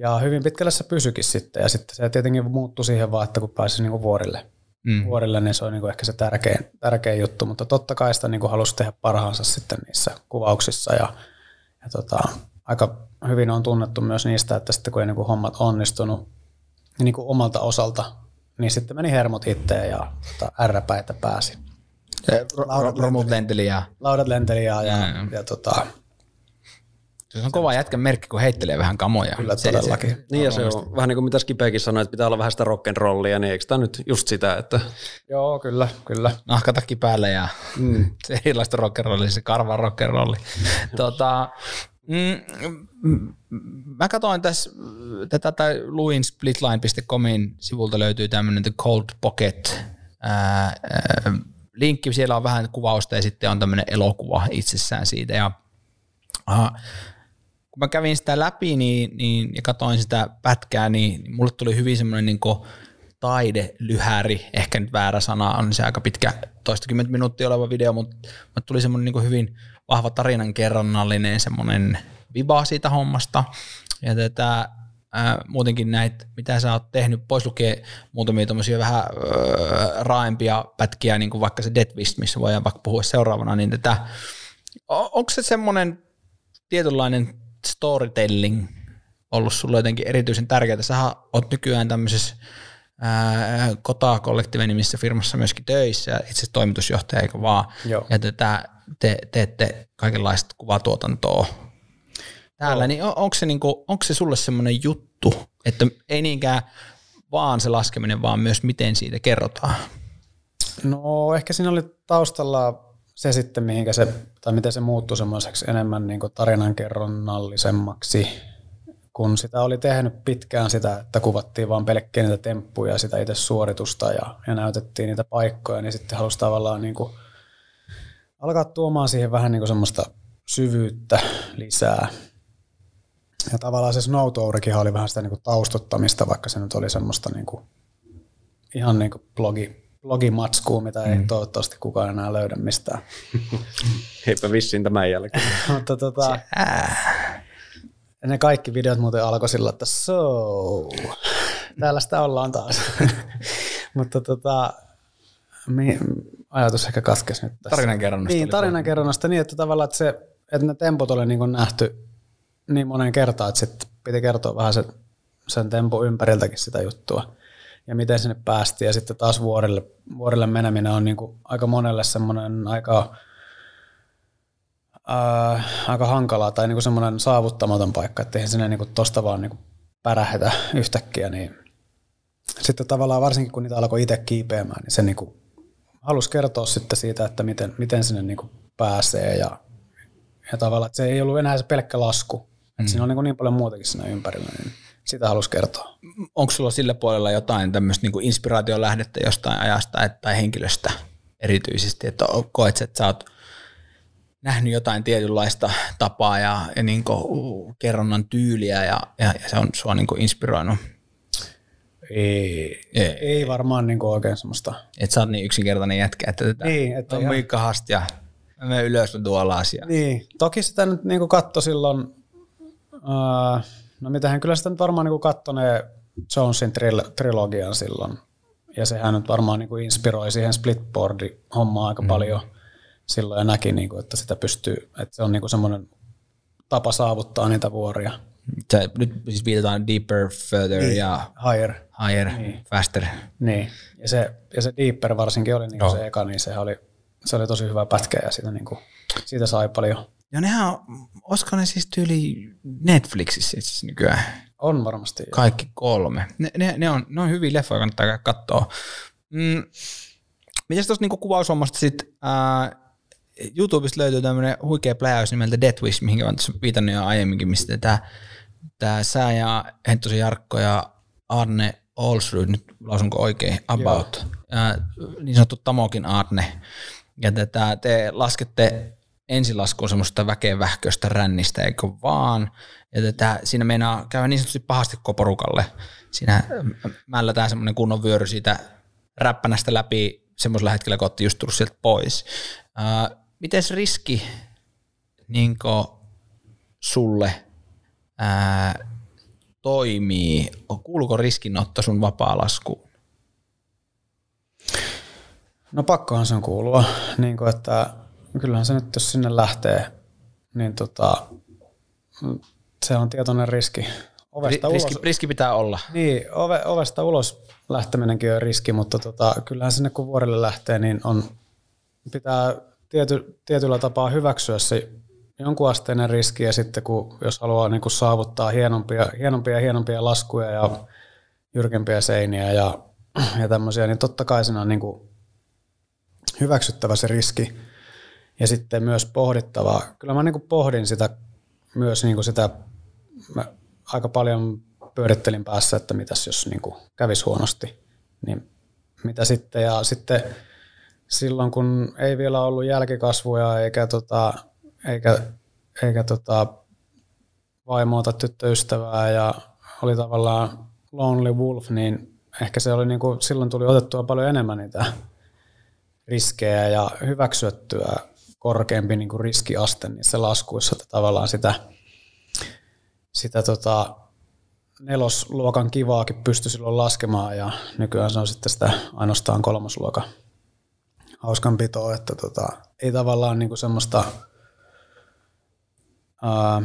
Speaker 3: Ja hyvin pitkälle se pysyikin sitten. Ja sitten se tietenkin muuttui siihen vaan, että kun pääsi niinku vuorille, mm. vuorille, niin se on niinku ehkä se tärkein, tärkein juttu. Mutta totta kai sitä niinku halusi tehdä parhaansa sitten niissä kuvauksissa. Ja, ja tota, aika hyvin on tunnettu myös niistä, että sitten kun ei niinku hommat onnistunut niin niinku omalta osalta, niin sitten meni hermot itteen ja tota, ärräpäitä pääsi.
Speaker 2: Laudat Romut lenteli ja...
Speaker 3: Laudat lenteli ja, ja, ja, ja tota,
Speaker 2: se on kova jätkän merkki, kun heittelee vähän kamoja.
Speaker 3: Kyllä se, todellakin. Se,
Speaker 4: niin ja se on vähän niin kuin mitä Skipekin sanoi, että pitää olla vähän sitä rock'n'rollia, niin eikö tämä nyt just sitä, että...
Speaker 3: Joo, kyllä, kyllä.
Speaker 2: Nahkatakki päälle ja mm. se erilaista rock'n'rollia, se karva rock'n'rolli. tota, mm, mä katsoin tässä, tätä tai luin splitline.comin sivulta löytyy tämmöinen The Cold Pocket ää, ää, linkki, siellä on vähän kuvausta ja sitten on tämmöinen elokuva itsessään siitä ja aha, kun mä kävin sitä läpi niin, niin, ja katsoin sitä pätkää, niin, niin mulle tuli hyvin semmoinen niin taidelyhäri, ehkä nyt väärä sana, on se aika pitkä, toistakymmentä minuuttia oleva video, mutta, mutta tuli semmoinen niin hyvin vahva tarinan kerronnallinen semmoinen viba siitä hommasta. Ja tätä, ää, muutenkin näitä, mitä sä oot tehnyt, pois lukee muutamia vähän ää, raaempia pätkiä, niin kuin vaikka se Deadwist, missä voidaan vaikka puhua seuraavana, niin tätä, onko se semmoinen tietynlainen storytelling ollut sulle jotenkin erityisen tärkeää? Sä oot nykyään tämmöisessä Kota-kollektiivin nimissä firmassa myöskin töissä ja itse toimitusjohtaja, eikö vaan? Joo. Ja tätä, te teette kaikenlaista kuvatuotantoa täällä, Joo. niin on, onko se, niinku, onko se sulle semmoinen juttu, että ei niinkään vaan se laskeminen, vaan myös miten siitä kerrotaan?
Speaker 3: No ehkä siinä oli taustalla se sitten, mihinkä se, tai miten se muuttui semmoiseksi enemmän niin tarinankerronnallisemmaksi, kun sitä oli tehnyt pitkään sitä, että kuvattiin vaan pelkkiä niitä temppuja, sitä itse suoritusta ja, ja näytettiin niitä paikkoja, niin sitten halusi tavallaan niin kuin alkaa tuomaan siihen vähän niin kuin semmoista syvyyttä lisää. Ja tavallaan se Snow Tourikin oli vähän sitä niin kuin taustottamista, vaikka se nyt oli semmoista niin kuin, ihan niin kuin blogi, blogimatskua, mitä ei mm. toivottavasti kukaan enää löydä mistään.
Speaker 4: Heipä vissiin tämän jälkeen.
Speaker 3: Mutta tota, ne kaikki videot muuten alkoi sillä, että so, täällä sitä ollaan taas. Mutta tota, mi, ajatus ehkä katkesi nyt
Speaker 2: tässä. Tarinankerronnasta.
Speaker 3: Niin, tarinankerronnasta niin, että tavallaan, että, se, että ne tempot oli niin nähty niin monen kertaan, että sitten piti kertoa vähän sen, sen tempo ympäriltäkin sitä juttua ja miten sinne päästiin. Ja sitten taas vuorille, vuorille meneminen on niin kuin aika monelle semmoinen aika, ää, aika hankalaa tai niin kuin semmoinen saavuttamaton paikka, että eihän sinne niin kuin tosta vaan niin kuin pärähetä yhtäkkiä. Niin sitten tavallaan varsinkin kun niitä alkoi itse kiipeämään, niin se niin kuin halusi kertoa sitten siitä, että miten, miten sinne niin kuin pääsee ja, ja tavallaan, että se ei ollut enää se pelkkä lasku. Mm. Siinä on niin, niin paljon muutakin siinä ympärillä. Niin sitä halusi kertoa.
Speaker 2: Onko sulla sillä puolella jotain tämmöistä niin inspiraation lähdettä jostain ajasta tai henkilöstä erityisesti, että koet, että sä oot nähnyt jotain tietynlaista tapaa ja, ja niin kerronnan tyyliä ja, ja, ja se on sua niin inspiroinut?
Speaker 3: Ei, ei, ei varmaan niin oikein semmoista.
Speaker 2: Että sä oot niin yksinkertainen jätkä, että tätä niin, että on ihan... ja me ylös tuolla asia.
Speaker 3: Niin, toki sitä nyt niin katsoi silloin, äh, No mitähän kyllä sitä nyt varmaan niin kattonee Jonesin tril- trilogian silloin. Ja sehän nyt varmaan niin kuin inspiroi siihen splitboardi hommaa aika mm. paljon silloin ja näki, niin kuin, että sitä pystyy, että se on niin semmoinen tapa saavuttaa niitä vuoria.
Speaker 2: Se, nyt siis viitataan deeper, further
Speaker 3: Niin.
Speaker 2: ja
Speaker 3: Higher.
Speaker 2: higher,
Speaker 3: Niin.
Speaker 2: faster.
Speaker 3: Niin. Ja se, ja se Deeper varsinkin oli niin
Speaker 2: Joo.
Speaker 3: se eka, niin se oli, se oli tosi hyvä pätkä ja siitä, niin kuin, siitä sai paljon.
Speaker 2: Ja nehän on, olisiko ne siis tyyli Netflixissä asiassa nykyään?
Speaker 3: On varmasti.
Speaker 2: Kaikki kolme. Ne, ne, ne, on, ne on hyviä leffoja, kannattaa katsoa. Mm, mitäs tuosta niinku kuvaushommasta sitten, ää, YouTubesta löytyy tämmöinen huikea pläjäys nimeltä Death Wish, mihin olen tässä viitannut jo aiemminkin, mistä tämä tää sä ja Henttosen Jarkko ja Arne Olsrud, nyt lausunko oikein, About, ää, niin sanottu Tamokin Arne. Ja tätä te laskette ensilaskuun semmoista väkevähköistä rännistä, eikö vaan? Ja tätä, siinä meinaa käydä niin sanotusti pahasti koporukalle. Siinä mällätään semmoinen kunnon vyöry siitä räppänästä läpi semmoisella hetkellä, kun olette just tullut sieltä pois. Ää, mites riski niin sulle ää, toimii? Kuuluuko riskinotto sun vapaa-laskuun?
Speaker 3: No pakkohan sen kuulua, niin kuin, että kyllähän se nyt, jos sinne lähtee, niin tota, se on tietoinen riski. Ovesta
Speaker 2: Ri- riski,
Speaker 3: ulos,
Speaker 2: riski pitää olla.
Speaker 3: niin, ove, ovesta ulos lähteminenkin on riski, mutta tota, kyllähän sinne kun vuorelle lähtee, niin on, pitää tiety, tietyllä tapaa hyväksyä se jonkunasteinen riski ja sitten kun, jos haluaa niin kuin saavuttaa hienompia, hienompia hienompia laskuja ja jyrkempiä seiniä ja, ja tämmöisiä, niin totta kai siinä on niin kuin hyväksyttävä se riski ja sitten myös pohdittava. Kyllä mä niin kuin pohdin sitä myös niin kuin sitä, mä aika paljon pyörittelin päässä, että mitäs jos niin kuin kävisi huonosti, niin mitä sitten? Ja sitten silloin kun ei vielä ollut jälkikasvuja eikä, tota, eikä, eikä tota vaimoa tai tyttöystävää ja oli tavallaan lonely wolf, niin ehkä se oli niinku, silloin tuli otettua paljon enemmän niitä riskejä ja hyväksyttyä korkeampi niinku riskiaste niissä laskuissa, että tavallaan sitä, sitä tota, nelosluokan kivaakin pystyi silloin laskemaan ja nykyään se on sitten sitä ainoastaan kolmosluokan hauskanpitoa, että tota, ei tavallaan niinku semmoista ää,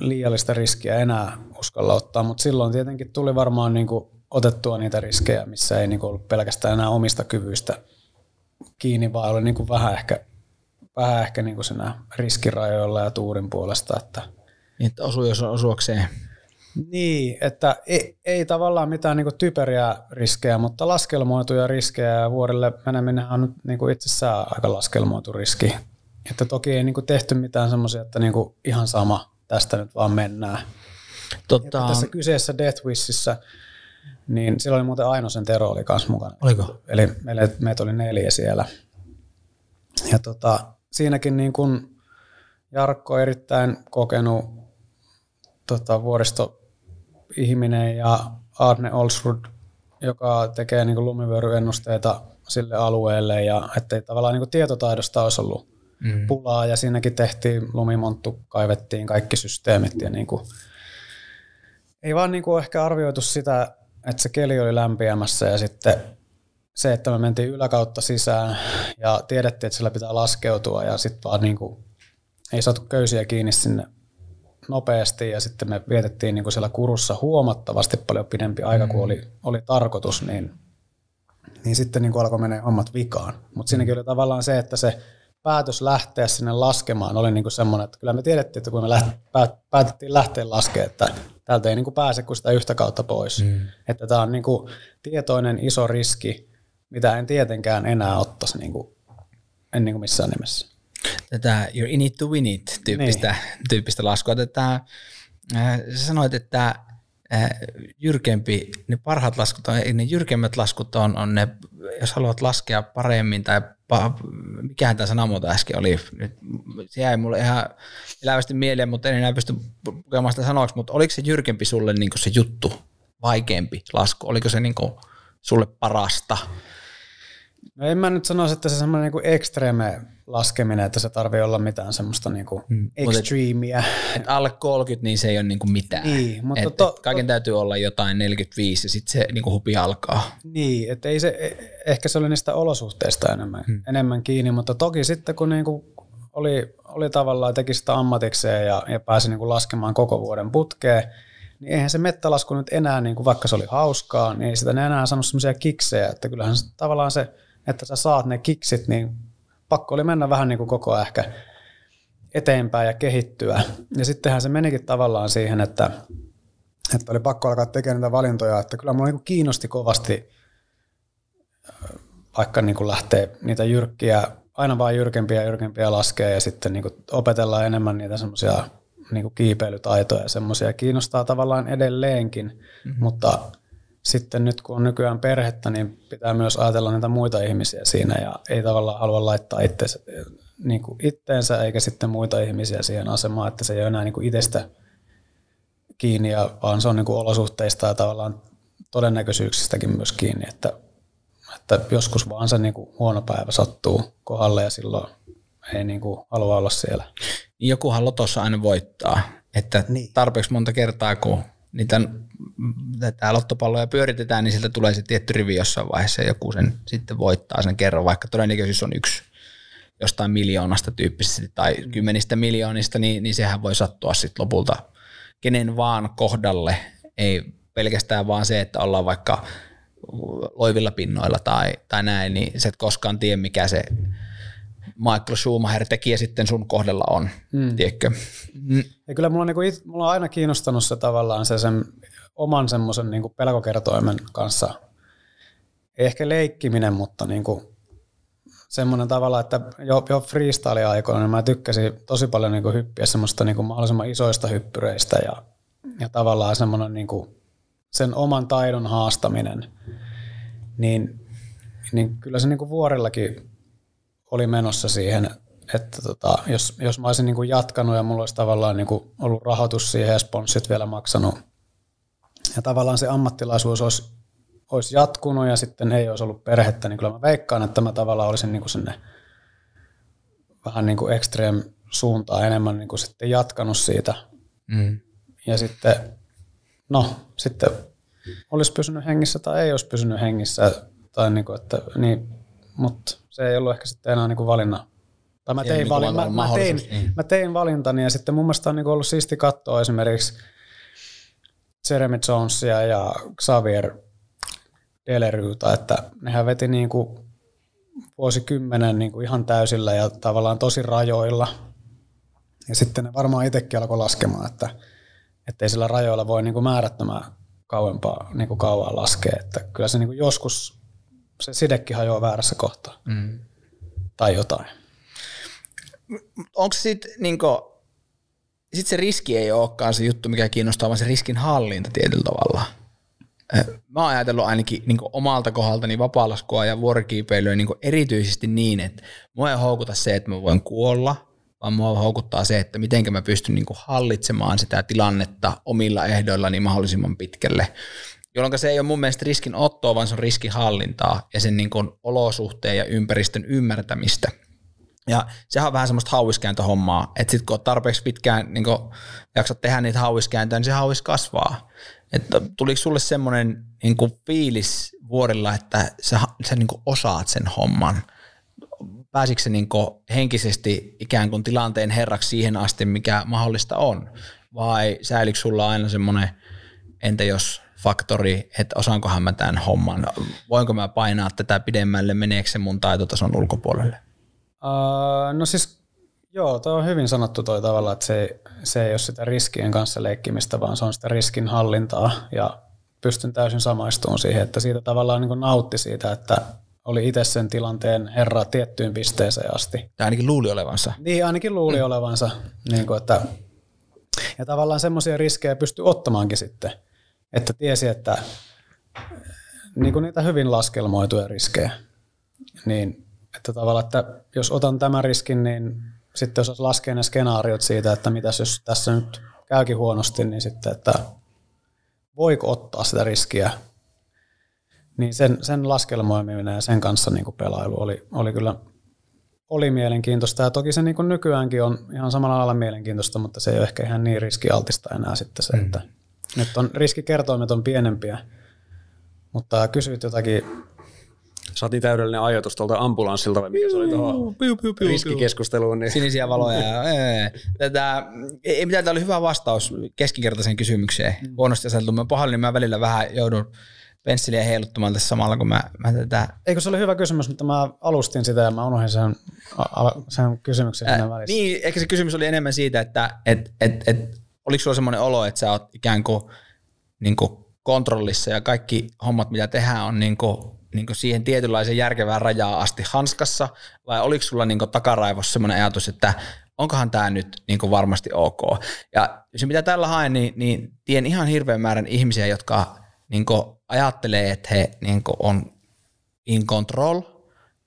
Speaker 3: liiallista riskiä enää uskalla ottaa, mutta silloin tietenkin tuli varmaan niinku otettua niitä riskejä, missä ei niinku ollut pelkästään enää omista kyvyistä kiinni, vaan oli niinku vähän ehkä, vähän ehkä niinku siinä riskirajoilla ja tuurin puolesta, että
Speaker 2: Niin, että osuu jos osuakseen.
Speaker 3: niin, että ei, ei tavallaan mitään niinku typeriä riskejä, mutta laskelmoituja riskejä ja vuorelle meneminen on nyt niinku itsessään aika laskelmoitu riski. Että toki ei niinku tehty mitään semmoisia, että niinku ihan sama, tästä nyt vaan mennään.
Speaker 2: Tota,
Speaker 3: tässä kyseessä Death Wishissa, niin silloin oli muuten Ainosen Tero oli kanssa mukana.
Speaker 2: Oliko?
Speaker 3: Eli meille, meitä oli neljä siellä. Ja tota, siinäkin niin kuin Jarkko erittäin kokenut tota, vuoristoihminen ja Arne Olsrud, joka tekee niin lumivyöryennusteita sille alueelle ja ettei tavallaan niin tietotaidosta olisi ollut mm. pulaa ja siinäkin tehtiin lumimonttu, kaivettiin kaikki systeemit ja niin kuin, ei vaan niin kuin ehkä arvioitu sitä, että se keli oli lämpiämässä ja sitten se, että me mentiin yläkautta sisään ja tiedettiin, että sillä pitää laskeutua ja sitten vaan niin kuin, ei saatu köysiä kiinni sinne nopeasti ja sitten me vietettiin niin kuin siellä kurussa huomattavasti paljon pidempi aika kuin oli, oli tarkoitus, niin, niin sitten niin kuin alkoi mennä hommat vikaan. Mutta siinäkin oli tavallaan se, että se päätös lähteä sinne laskemaan oli niin kuin semmoinen, että kyllä me tiedettiin, että kun me läht, päät, päätettiin lähteä laskemaan, että täältä ei niin kuin pääse kuin sitä yhtä kautta pois. Mm. Että tämä on niin kuin tietoinen iso riski, mitä en tietenkään enää ottaisi niin kuin, en niin kuin missään nimessä.
Speaker 2: tätä you're in it to win it tyyppistä, niin. tyyppistä laskua. Tätä, äh, sä sanoit, että äh, jyrkempi, ne parhaat laskut, on, ne jyrkemmät laskut on, on ne, jos haluat laskea paremmin tai mikähän tämä sanamuoto äsken oli, nyt, se jäi mulle ihan elävästi mieleen, mutta en enää pysty pukemaan sitä sanoiksi, mutta oliko se jyrkempi sulle niin se juttu, vaikeampi lasku, oliko se niin sulle parasta?
Speaker 3: No en mä nyt sanoisi, että se semmoinen niinku ekstreeme laskeminen, että se tarvii olla mitään semmoista niinku
Speaker 2: Mm.
Speaker 3: extremeä.
Speaker 2: Et alle 30, niin se ei ole niinku mitään.
Speaker 3: Niin, mutta
Speaker 2: et,
Speaker 3: to-
Speaker 2: et kaiken täytyy olla jotain 45 ja sitten se niinku hupi alkaa.
Speaker 3: Niin, että ei se, ehkä se oli niistä olosuhteista enemmän, hmm. enemmän kiinni, mutta toki sitten kun niinku oli, oli tavallaan, teki sitä ammatikseen ja, ja pääsi niin kuin laskemaan koko vuoden putkeen, niin eihän se mettälasku nyt enää, niin kuin vaikka se oli hauskaa, niin ei sitä enää saanut semmoisia kiksejä, että kyllähän se, tavallaan se, että sä saat ne kiksit, niin pakko oli mennä vähän niin kuin koko ajan ehkä eteenpäin ja kehittyä. Ja sittenhän se menikin tavallaan siihen, että, että oli pakko alkaa tekemään niitä valintoja, että kyllä mulla niin kiinnosti kovasti vaikka niin kuin lähtee niitä jyrkkiä, aina vaan jyrkempiä ja jyrkempiä laskea ja sitten niin kuin opetellaan enemmän niitä semmoisia niin kiipeilytaitoja ja semmoisia. Kiinnostaa tavallaan edelleenkin, mm-hmm. mutta sitten nyt kun on nykyään perhettä, niin pitää myös ajatella niitä muita ihmisiä siinä ja ei tavallaan halua laittaa itseensä, niin kuin itteensä eikä sitten muita ihmisiä siihen asemaan, että se ei ole enää niin kuin itsestä kiinni, ja, vaan se on niin kuin olosuhteista ja tavallaan todennäköisyyksistäkin myös kiinni, että, että joskus vaan se niin kuin huono päivä sattuu kohdalle ja silloin ei niin kuin halua olla siellä.
Speaker 2: Jokuhan lotossa aina voittaa, että niin. tarpeeksi monta kertaa kun niitä tätä lottopalloja pyöritetään, niin sieltä tulee se tietty rivi jossain vaiheessa ja joku sen sitten voittaa sen kerran, vaikka todennäköisyys on yksi jostain miljoonasta tyyppisesti tai kymmenistä miljoonista, niin, niin sehän voi sattua sitten lopulta kenen vaan kohdalle. Ei pelkästään vaan se, että ollaan vaikka loivilla pinnoilla tai, tai näin, niin sä et koskaan tiedä, mikä se Michael Schumacher tekijä sitten sun kohdalla on, mm. tiedätkö?
Speaker 3: Mm. Ja kyllä mulla on, niinku, it, mulla on aina kiinnostanut se tavallaan se sen oman semmoisen niinku pelkokertoimen kanssa, ei ehkä leikkiminen, mutta niinku semmoinen tavalla, että jo, jo freestyle-aikoina niin mä tykkäsin tosi paljon niinku hyppiä semmoista niinku mahdollisimman isoista hyppyreistä ja, ja tavallaan semmoinen niinku sen oman taidon haastaminen, niin, niin kyllä se niinku vuorillakin oli menossa siihen, että tota, jos, jos mä olisin niinku jatkanut ja mulla olisi tavallaan niinku ollut rahoitus siihen ja sponssit vielä maksanut ja tavallaan se ammattilaisuus olisi, olisi jatkunut ja sitten ei olisi ollut perhettä, niin kyllä mä veikkaan, että mä tavallaan olisin niinku sinne vähän niin kuin extreme suuntaan enemmän niin kuin sitten jatkanut siitä. Mm. Ja sitten, no, sitten olisi pysynyt hengissä tai ei olisi pysynyt hengissä, tai niin kuin, että, niin, mutta se ei ollut ehkä sitten enää niin kuin valinnan. Tai mä tein, niin valin, mä, mä, tein, niin. mä tein valintani ja sitten mun mielestä on niin ollut siisti katsoa esimerkiksi Jeremy Jonesia ja Xavier Deleryuta, että nehän veti niin kuin vuosikymmenen niin kuin ihan täysillä ja tavallaan tosi rajoilla. Ja sitten ne varmaan itsekin alkoi laskemaan, että ei sillä rajoilla voi niin kuin määrättömään kauempaa niin kuin kauan laskea. Että kyllä se niin kuin joskus se sidekki hajoaa väärässä kohtaa. Mm. Tai jotain.
Speaker 2: Onko sitten niin sit se riski ei olekaan se juttu, mikä kiinnostaa, vaan se riskin hallinta tietyllä tavalla. Mä oon ajatellut ainakin niin omalta kohdaltani vapaalaskua ja vuorikiipeilyä niin erityisesti niin, että mua ei houkuta se, että mä voin kuolla, vaan mua houkuttaa se, että miten mä pystyn niin hallitsemaan sitä tilannetta omilla ehdoillani mahdollisimman pitkälle jolloin se ei ole mun mielestä riskin ottoa, vaan se on riskinhallintaa ja sen niin kuin olosuhteen ja ympäristön ymmärtämistä. Ja sehän on vähän semmoista hauiskääntöhommaa, että sitten kun on tarpeeksi pitkään niin jaksat tehdä niitä hauiskääntöjä, niin se hauis kasvaa. Että tuliko sulle semmoinen niin fiilis vuorilla, että sä, sä niin osaat sen homman? Pääsikö se niin henkisesti ikään kuin tilanteen herraksi siihen asti, mikä mahdollista on? Vai säilikö sulla aina semmoinen, entä jos faktori, että osaankohan mä tämän homman, voinko mä painaa tätä pidemmälle, meneekö se mun taitotason ulkopuolelle?
Speaker 3: Uh, no siis joo, toi on hyvin sanottu toi tavalla, että se, se ei ole sitä riskien kanssa leikkimistä, vaan se on sitä riskin hallintaa ja pystyn täysin samaistumaan siihen, että siitä tavallaan niin nautti siitä, että oli itse sen tilanteen herra tiettyyn pisteeseen asti.
Speaker 2: Tai ainakin luuli olevansa.
Speaker 3: Niin, ainakin luuli mm. olevansa. Niin kuin, että, ja tavallaan semmoisia riskejä pystyy ottamaankin sitten että tiesi, että niin kuin niitä hyvin laskelmoituja riskejä, niin että tavallaan, että jos otan tämän riskin, niin sitten jos laskee ne skenaariot siitä, että mitä jos tässä nyt käykin huonosti, niin sitten, että voiko ottaa sitä riskiä, niin sen, sen laskelmoiminen ja sen kanssa niin kuin pelailu oli, oli kyllä oli mielenkiintoista. Ja toki se niin kuin nykyäänkin on ihan samalla lailla mielenkiintoista, mutta se ei ole ehkä ihan niin riskialtista enää sitten se, mm. että nyt on riskikertoimet on pienempiä, mutta kysyit jotakin
Speaker 4: Saatiin täydellinen ajoitus tuolta ambulanssilta, vai mikä se oli tuohon riskikeskusteluun. Niin.
Speaker 2: Sinisiä valoja. Tätä, ei mitään, tämä oli hyvä vastaus keskinkertaiseen kysymykseen. Mm. Huonosti aseteltu. Mä pahoin, niin mä välillä vähän joudun pensseliä heiluttamaan tässä samalla, kun mä, mä tätä...
Speaker 3: Eikö se ole hyvä kysymys, mutta mä alustin sitä ja mä unohdin sen, sen kysymyksen siinä välissä.
Speaker 2: Niin, ehkä se kysymys oli enemmän siitä, että et, et, et, oliko sulla semmoinen olo, että sä oot ikään kuin, niin kuin kontrollissa ja kaikki hommat, mitä tehdään, on niin kuin, niin kuin siihen tietynlaisen järkevään rajaa asti hanskassa, vai oliko sulla niin kuin takaraivossa semmoinen ajatus, että onkohan tämä nyt niin kuin varmasti ok. Ja se mitä tällä haen, niin, niin tien ihan hirveän määrän ihmisiä, jotka niin kuin ajattelee, että he niin kuin on in control,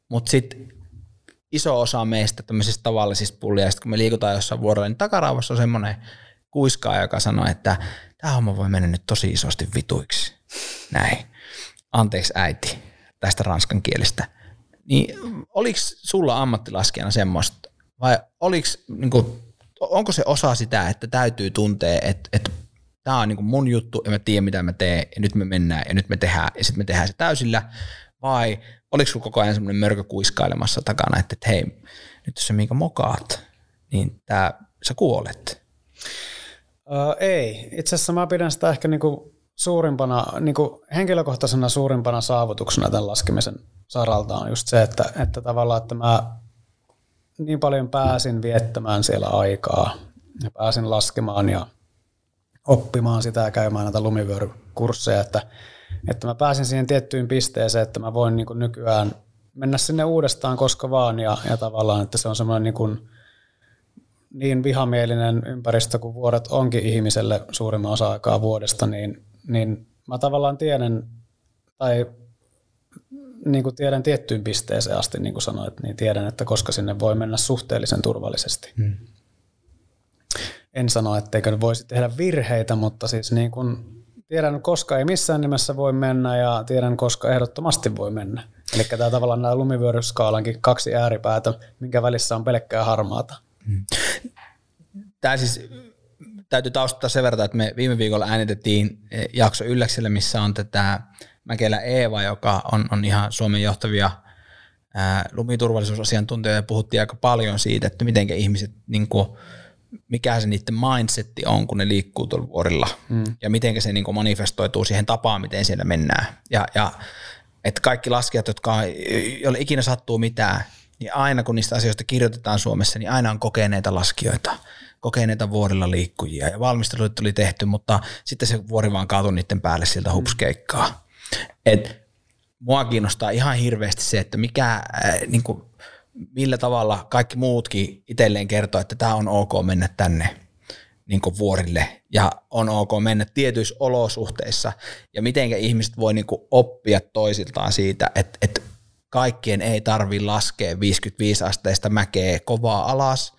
Speaker 2: mutta sitten iso osa meistä tämmöisistä tavallisista puljeista, kun me liikutaan jossain vuorolla, niin takaraivassa on semmoinen kuiskaa, joka sanoo, että tämä homma voi mennä nyt tosi isosti vituiksi. Näin. Anteeksi äiti tästä ranskan kielestä. Niin oliko sulla ammattilaskijana semmoista, vai oliks, niin kuin, onko se osa sitä, että täytyy tuntea, että, että tämä on niin mun juttu ja mä tiedän mitä mä teen ja nyt me mennään ja nyt me tehdään ja sitten me tehdään se täysillä, vai oliko sulla koko ajan semmoinen mörkö kuiskailemassa takana, että, että hei, nyt jos sä minkä mokaat, niin tää, sä kuolet.
Speaker 3: Uh, ei. Itse asiassa mä pidän sitä ehkä niinku suurimpana, niinku henkilökohtaisena suurimpana saavutuksena tämän laskemisen saralta on just se, että, että tavallaan, että mä niin paljon pääsin viettämään siellä aikaa ja pääsin laskemaan ja oppimaan sitä ja käymään näitä lumivyörykursseja, että, että mä pääsin siihen tiettyyn pisteeseen, että mä voin niin nykyään mennä sinne uudestaan koska vaan ja, ja tavallaan, että se on semmoinen niin, niin vihamielinen ympäristö kuin vuodet onkin ihmiselle suurimman osa aikaa vuodesta, niin, niin mä tavallaan tiedän tai niin kuin tiedän tiettyyn pisteeseen asti, niin kuin sanoit, niin tiedän, että koska sinne voi mennä suhteellisen turvallisesti. Hmm en sano, etteikö voisi tehdä virheitä, mutta siis niin kuin tiedän, koska ei missään nimessä voi mennä ja tiedän, koska ehdottomasti voi mennä. Eli tämä tavallaan nämä lumivyöryskaalankin kaksi ääripäätä, minkä välissä on pelkkää harmaata. Hmm.
Speaker 2: Tämä siis täytyy taustata sen verran, että me viime viikolla äänitettiin jakso Ylläkselle, missä on tätä Mäkelä Eeva, joka on, on ihan Suomen johtavia ää, lumiturvallisuusasiantuntijoita ja puhuttiin aika paljon siitä, että miten ihmiset niin kuin, mikä se niiden mindsetti on, kun ne liikkuu tuolla vuorilla mm. ja miten se niin manifestoituu siihen tapaan, miten siellä mennään. Ja, ja että kaikki laskijat, jotka, joille ikinä sattuu mitään, niin aina kun niistä asioista kirjoitetaan Suomessa, niin aina on kokeneita laskijoita, kokeneita vuorilla liikkujia. Ja valmistelut oli tehty, mutta sitten se vuori vaan kaatui niiden päälle siltä hupskeikkaa. Et mua kiinnostaa ihan hirveästi se, että mikä, äh, niin kuin, millä tavalla kaikki muutkin itselleen kertoo, että tämä on ok mennä tänne niin vuorille. Ja on ok mennä tietyissä olosuhteissa. Ja miten ihmiset voi niin oppia toisiltaan siitä, että, että kaikkien ei tarvi laskea 55 asteista mäkeä kovaa alas.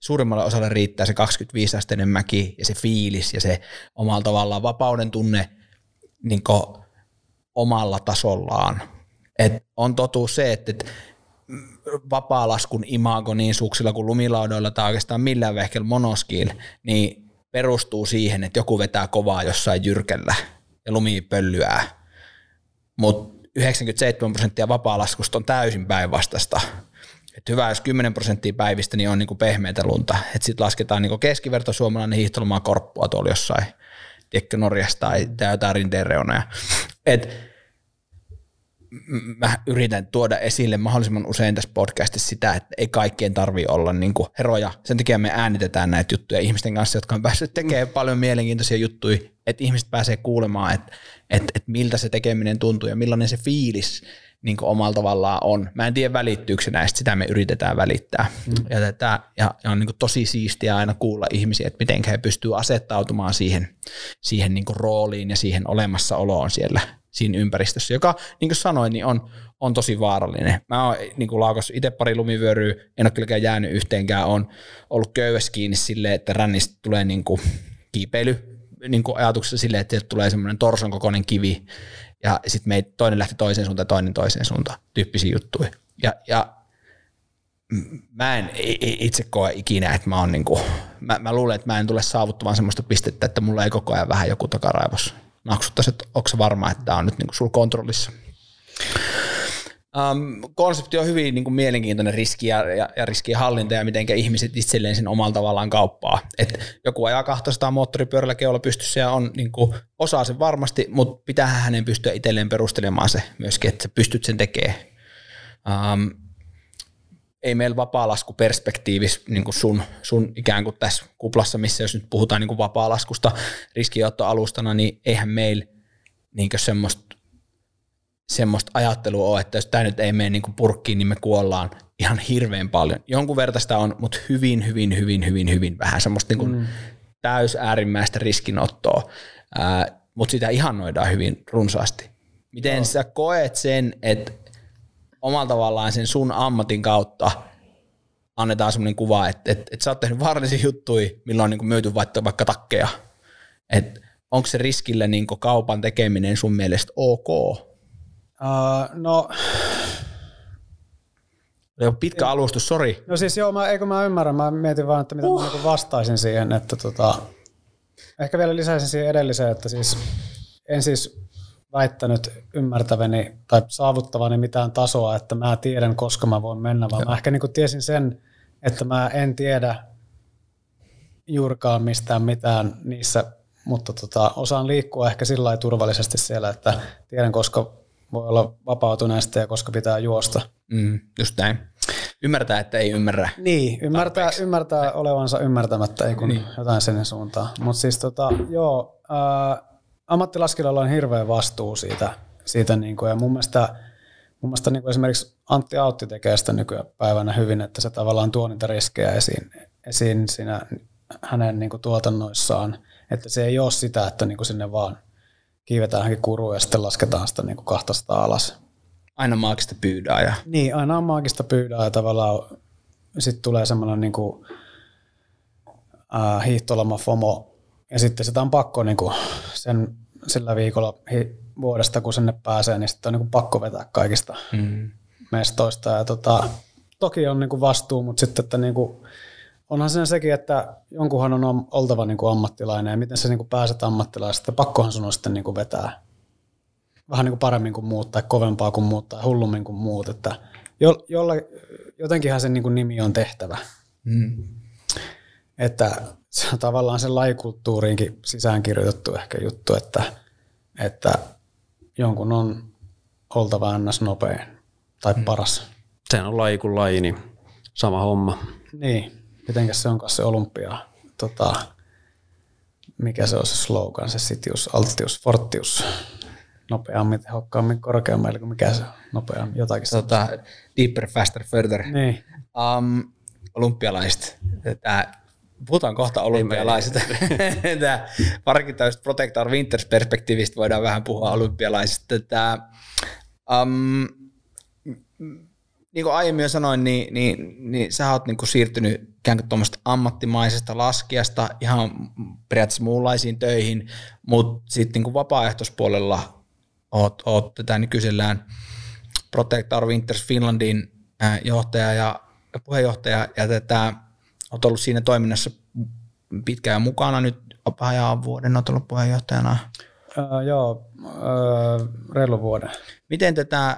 Speaker 2: Suurimmalle osalle riittää se 25 asteinen mäki ja se fiilis ja se omalla tavallaan vapauden tunne niin omalla tasollaan. Et on totuus se, että, että vapaalaskun imago niin suksilla kuin lumilaudoilla tai oikeastaan millään vehkellä monoskiil, niin perustuu siihen, että joku vetää kovaa jossain jyrkellä ja lumi pöllyää. Mutta 97 prosenttia vapaalaskusta on täysin päinvastasta. Et hyvä, jos 10 prosenttia päivistä niin on niinku pehmeitä lunta. Sitten lasketaan niinku keskiverto suomalainen hiihtolomaa korppua tuolla jossain, tiedätkö, Norjasta tai, tai jotain rinteen reunoja. Et mä yritän tuoda esille mahdollisimman usein tässä podcastissa sitä, että ei kaikkien tarvi olla niin kuin heroja. Sen takia me äänitetään näitä juttuja ihmisten kanssa, jotka on päässyt tekemään mm. paljon mielenkiintoisia juttuja, että ihmiset pääsee kuulemaan, että, että, että miltä se tekeminen tuntuu ja millainen se fiilis niin kuin omalla tavallaan on. Mä en tiedä välittyykö se näistä, sitä me yritetään välittää. Mm. Ja, tätä, ja, ja on niin kuin tosi siistiä aina kuulla ihmisiä, että miten he pystyvät asettautumaan siihen, siihen niin kuin rooliin ja siihen olemassaoloon siellä siinä ympäristössä, joka niin kuin sanoin, niin on, on tosi vaarallinen. Mä oon niin kuin laukas itse pari lumivyöryä, en ole kylläkään jäänyt yhteenkään, on ollut köyvässä kiinni silleen, että rännistä tulee niin kuin kiipeily niin kuin ajatuksessa silleen, että tulee semmoinen torson kokoinen kivi, ja sitten toinen lähti toiseen suuntaan, toinen toiseen suuntaan, tyyppisiä juttuja. Ja, ja mä en itse koe ikinä, että mä oon niinku, mä, mä luulen, että mä en tule saavuttamaan semmoista pistettä, että mulla ei koko ajan vähän joku takaraivos naksuttaisi, että onko se varma, että tämä on nyt niinku sul kontrollissa. Um, konsepti on hyvin niin kuin mielenkiintoinen riski ja, ja, ja riskien hallinta ja miten ihmiset itselleen sen omalla tavallaan kauppaa. Et joku ajaa 200 moottoripyörällä keolla pystyssä ja on, niin kuin, osaa sen varmasti, mutta pitää hänen pystyä itselleen perustelemaan se myöskin, että sä pystyt sen tekemään. Um, ei meillä vapaalaskuperspektiivis niin kuin sun, sun ikään kuin tässä kuplassa, missä jos nyt puhutaan niin kuin vapaalaskusta riskiottoalustana, niin eihän meillä niin semmoista semmoista ajattelua ole, että jos tämä nyt ei mene niin kuin purkkiin, niin me kuollaan ihan hirveän paljon. Jonkun verta sitä on, mutta hyvin, hyvin, hyvin, hyvin, hyvin vähän semmoista niin kuin mm. täys äärimmäistä riskinottoa, mutta sitä ihannoidaan hyvin runsaasti. Miten no. sä koet sen, että omalla tavallaan sen sun ammatin kautta annetaan semmoinen kuva, että, että, että sä oot tehnyt vaarallisia juttuja, milloin on niin kuin myyty vaikka, vaikka takkeja. Että onko se riskille niin kaupan tekeminen sun mielestä ok?
Speaker 3: Uh, no,
Speaker 2: pitkä alustus, sori.
Speaker 3: No siis joo, mä, eikö mä ymmärrän, mä mietin vaan, että mitä uh. mä niin vastaisin siihen, että tota, ehkä vielä lisäisin siihen edelliseen, että siis en siis väittänyt ymmärtäväni tai saavuttavani mitään tasoa, että mä tiedän, koska mä voin mennä, vaan Joo. mä ehkä niin kuin tiesin sen, että mä en tiedä juurikaan mistään mitään niissä, mutta tota, osaan liikkua ehkä sillä turvallisesti siellä, että tiedän, koska voi olla vapautuneesta ja koska pitää juosta.
Speaker 2: Mm, just näin. Ymmärtää, että ei ymmärrä.
Speaker 3: Niin, ymmärtää, ymmärtää olevansa ymmärtämättä, ei kun niin. jotain sen suuntaan. Mutta siis tota, joo, ää, ammattilaskijalla on hirveä vastuu siitä, siitä niin kuin, ja mun mielestä, mun mielestä niin kuin esimerkiksi Antti Autti tekee sitä nykypäivänä hyvin, että se tavallaan tuo niitä riskejä esiin, esiin siinä hänen niin kuin tuotannoissaan, että se ei ole sitä, että niin kuin sinne vaan – kiivetään kuruun ja sitten lasketaan sitä niin kuin 200 alas.
Speaker 2: Aina maagista pyydää. Ja...
Speaker 3: Niin, aina on maagista pyydää ja tavallaan sitten tulee semmoinen niin kuin, äh, hiihtoloma FOMO ja sitten sitä on pakko niin kuin sen sillä viikolla vuodesta, kun sinne pääsee, niin sitten on niin kuin pakko vetää kaikista mm. mestoista. Ja tota, toki on niin kuin vastuu, mutta sitten, että niin kuin, onhan sen sekin, että jonkunhan on oltava niin kuin ammattilainen ja miten sä niin kuin pääset ammattilaisesta. Pakkohan sun on sitten niin kuin vetää vähän niin kuin paremmin kuin muut tai kovempaa kuin muut tai hullummin kuin muut. Että jo, jolle, jotenkinhan sen niin kuin nimi on tehtävä. Mm. Että se on tavallaan sen lajikulttuuriinkin sisäänkirjoitettu ehkä juttu, että, että jonkun on oltava ns. nopein tai mm. paras.
Speaker 4: Sehän on laji kuin laji, niin sama homma.
Speaker 3: Niin mitenkäs se onkaan se olympia, tota, mikä se on se slogan, se sitius, alttius, fortius, nopeammin, tehokkaammin, korkeammin, eli mikä se on, nopeammin, jotakin.
Speaker 2: Tota, deeper, faster, further.
Speaker 3: Niin.
Speaker 2: Um, olympialaiset. Tää, puhutaan kohta olympialaisista. Tämä parikin täysin Protect Our Winters perspektiivistä voidaan vähän puhua olympialaisista. Tämä, um, niin kuin aiemmin jo sanoin, niin, niin, niin sä oot niin kuin siirtynyt ikään kuin tuommoista ammattimaisesta laskijasta ihan periaatteessa muunlaisiin töihin, mutta sitten niin kuin vapaaehtoispuolella oot, oot tätä nykyisellään Protect Our Winters Finlandin johtaja ja puheenjohtaja, ja tätä, oot ollut siinä toiminnassa pitkään mukana nyt vajaan vuoden, oot ollut puheenjohtajana.
Speaker 3: Uh, joo, uh, reilu vuoden.
Speaker 2: Miten tätä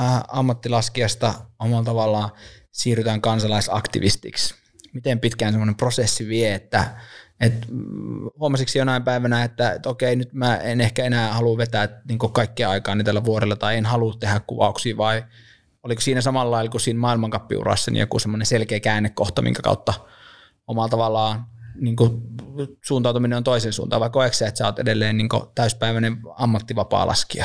Speaker 2: äh, ammattilaskijasta omalla tavallaan siirrytään kansalaisaktivistiksi. Miten pitkään semmoinen prosessi vie, että et, mm, huomasitko jonain päivänä, että, että okei, nyt mä en ehkä enää halua vetää niin kaikkea aikaa niin tällä vuorella tai en halua tehdä kuvauksia vai oliko siinä samalla lailla kuin siinä maailmankappiurassa niin joku semmoinen selkeä käännekohta, minkä kautta omalla tavallaan niin kuin suuntautuminen on toisen suuntaan, vai koetko että sä oot edelleen niin täyspäiväinen ammattivapaa laskija?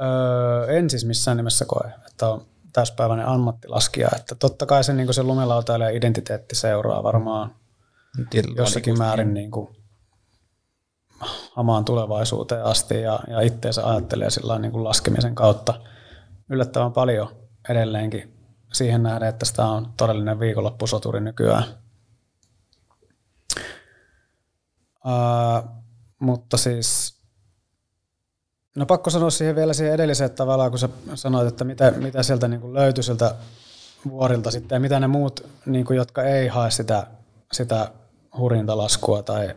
Speaker 3: Öö, en siis missään nimessä koe, että on täyspäiväinen ammattilaskija. Että totta kai se, niin se lumilautailija identiteetti seuraa varmaan Tietyllä jossakin määrin niin kuin hamaan tulevaisuuteen asti ja, ja itteensä ajattelee sillä niin kuin laskemisen kautta yllättävän paljon edelleenkin siihen nähden, että sitä on todellinen viikonloppusoturi nykyään. Uh, mutta siis No pakko sanoa siihen vielä siihen edelliseen tavallaan, kun sä sanoit, että mitä, mitä sieltä niin löytyi sieltä vuorilta sitten ja mitä ne muut, niin kuin, jotka ei hae sitä, sitä hurintalaskua tai,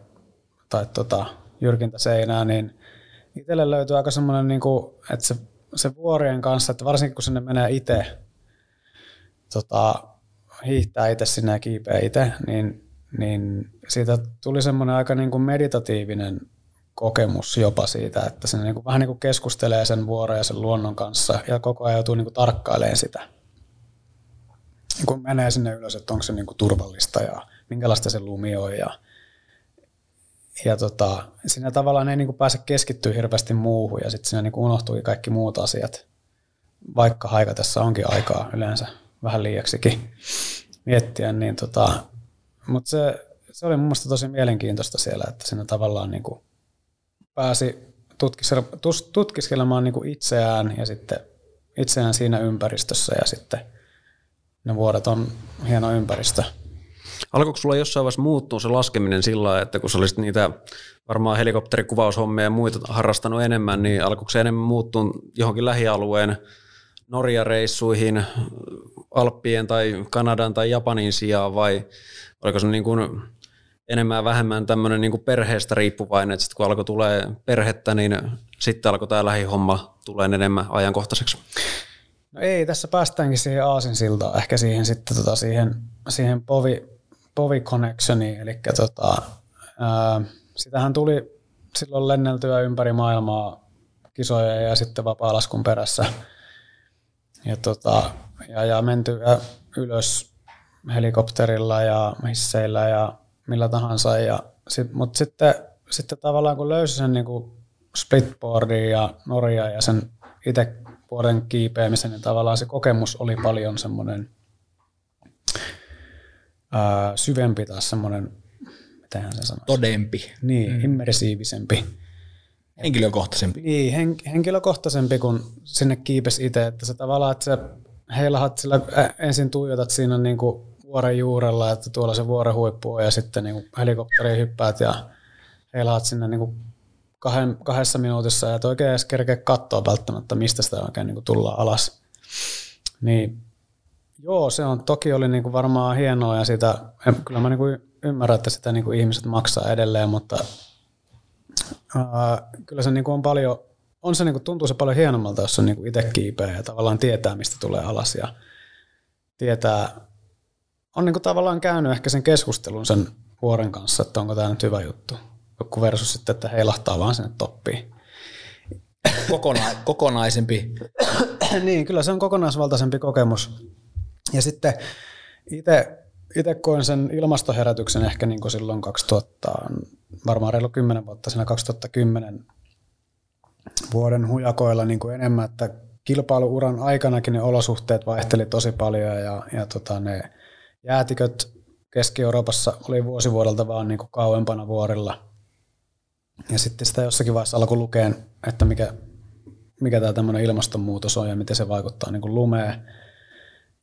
Speaker 3: tai tota, jyrkintä seinää, niin itselle löytyy aika semmoinen, niin kuin, että se se vuorien kanssa, että varsinkin kun sinne menee itse, tota, hiihtää itse sinne ja kiipeä itse, niin, niin siitä tuli semmoinen aika niin kuin meditatiivinen kokemus jopa siitä, että se niin kuin, vähän niin kuin keskustelee sen vuoren ja sen luonnon kanssa ja koko ajan joutuu niin kuin tarkkailemaan sitä. Kun menee sinne ylös, että onko se niin kuin turvallista ja minkälaista se lumi on ja, ja tota, siinä tavallaan ei niin kuin pääse keskittyä hirveästi muuhun ja sitten siinä niin kuin kaikki muut asiat, vaikka haikatessa onkin aikaa yleensä vähän liiaksikin miettiä, niin tota, mutta se, se oli mun mielestä tosi mielenkiintoista siellä, että siinä tavallaan niin kuin pääsi tutkiskelemaan niin kuin itseään ja sitten itseään siinä ympäristössä ja sitten ne vuodet on hieno ympäristö.
Speaker 4: Alkoiko sulla jossain vaiheessa muuttua se laskeminen sillä että kun sä olisit niitä varmaan helikopterikuvaushommia ja muita harrastanut enemmän, niin alkoiko se enemmän muuttua johonkin lähialueen Norja-reissuihin, Alppien tai Kanadan tai Japanin sijaan vai oliko se niin kuin enemmän vähemmän tämmöinen niin perheestä riippuvainen, että sitten kun alkoi tulee perhettä, niin sitten alkoi tämä lähihomma tulee enemmän ajankohtaiseksi?
Speaker 3: No ei, tässä päästäänkin siihen aasinsiltaan, ehkä siihen sitten tota, siihen, siihen povi, povi connectioniin, eli tota, ää, sitähän tuli silloin lenneltyä ympäri maailmaa kisoja ja sitten vapaa-laskun perässä. Ja, tota, ja, ja mentyä ylös helikopterilla ja hisseillä ja millä tahansa. Ja sit, mutta sitten, sitten tavallaan kun löysi sen niin kuin splitboardin ja Norja ja sen itse vuoden kiipeämisen, niin tavallaan se kokemus oli paljon semmoinen ää, syvempi tai semmoinen, mitenhän se sanoo?
Speaker 2: Todempi.
Speaker 3: Niin, mm. immersiivisempi.
Speaker 2: Henkilökohtaisempi.
Speaker 3: Niin, hen, henkilökohtaisempi, kun sinne kiipesi itse, että se tavallaan, että se heilahat sillä, ensin tuijotat siinä niin kuin vuoren juurella, että tuolla se vuoren huippu on ja sitten niin helikopteriin hyppäät ja heilahat sinne niin kuin kahden, kahdessa minuutissa ja et oikein edes kerkeä katsoa välttämättä, mistä sitä oikein niin kuin tullaan alas. Niin joo, se on, toki oli niin kuin varmaan hienoa ja sitä, kyllä mä niin kuin ymmärrän, että sitä niin kuin ihmiset maksaa edelleen, mutta ää, kyllä se niin kuin on paljon, on se niin kuin, tuntuu se paljon hienommalta, jos on niin itse kiipeä ja tavallaan tietää, mistä tulee alas ja tietää, on niin kuin tavallaan käynyt ehkä sen keskustelun sen vuoren kanssa, että onko tämä nyt hyvä juttu, joku versus sitten, että heilahtaa vaan sinne toppiin.
Speaker 2: Kokona- kokonaisempi.
Speaker 3: niin, kyllä se on kokonaisvaltaisempi kokemus. Ja sitten itse koin sen ilmastoherätyksen ehkä niin kuin silloin 2000, varmaan reilu 10 vuotta, siinä 2010 vuoden hujakoilla niin kuin enemmän, että kilpailuuran aikanakin ne olosuhteet vaihteli tosi paljon ja, ja tota, ne jäätiköt Keski-Euroopassa oli vuosivuodelta vaan niin kuin kauempana vuorilla. Ja sitten sitä jossakin vaiheessa alkoi lukea, että mikä, mikä tämä tämmöinen ilmastonmuutos on ja miten se vaikuttaa niin kuin lumeen.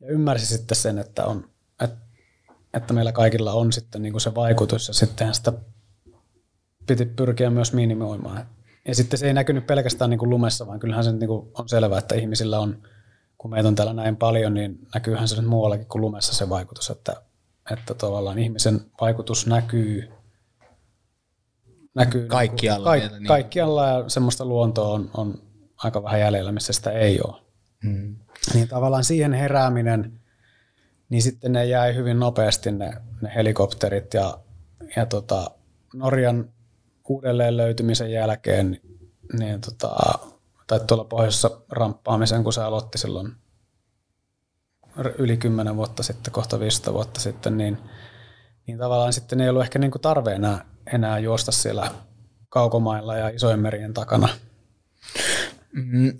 Speaker 3: Ja ymmärsi sitten sen, että, on, että, että meillä kaikilla on sitten niin kuin se vaikutus ja sittenhän sitä piti pyrkiä myös minimoimaan. Ja sitten se ei näkynyt pelkästään niin kuin lumessa, vaan kyllähän se niin kuin on selvää, että ihmisillä on, kun meitä on täällä näin paljon, niin näkyyhän se nyt muuallakin kuin lumessa se vaikutus, että, että tavallaan ihmisen vaikutus näkyy näkyy
Speaker 2: kaikkialla.
Speaker 3: Niin kuin, ka- kaikkialla ja semmoista luontoa on, on aika vähän jäljellä, missä sitä ei ole. Hmm. Niin tavallaan siihen herääminen, niin sitten ne jäi hyvin nopeasti ne, ne helikopterit ja, ja tota, Norjan uudelleen löytymisen jälkeen, niin tota, tai tuolla pohjoisessa ramppaamisen, kun se aloitti silloin yli 10 vuotta sitten, kohta 15 vuotta sitten, niin, niin tavallaan sitten ei ollut ehkä niin kuin tarve enää, enää juosta siellä kaukomailla ja isojen merien takana.
Speaker 2: Mm.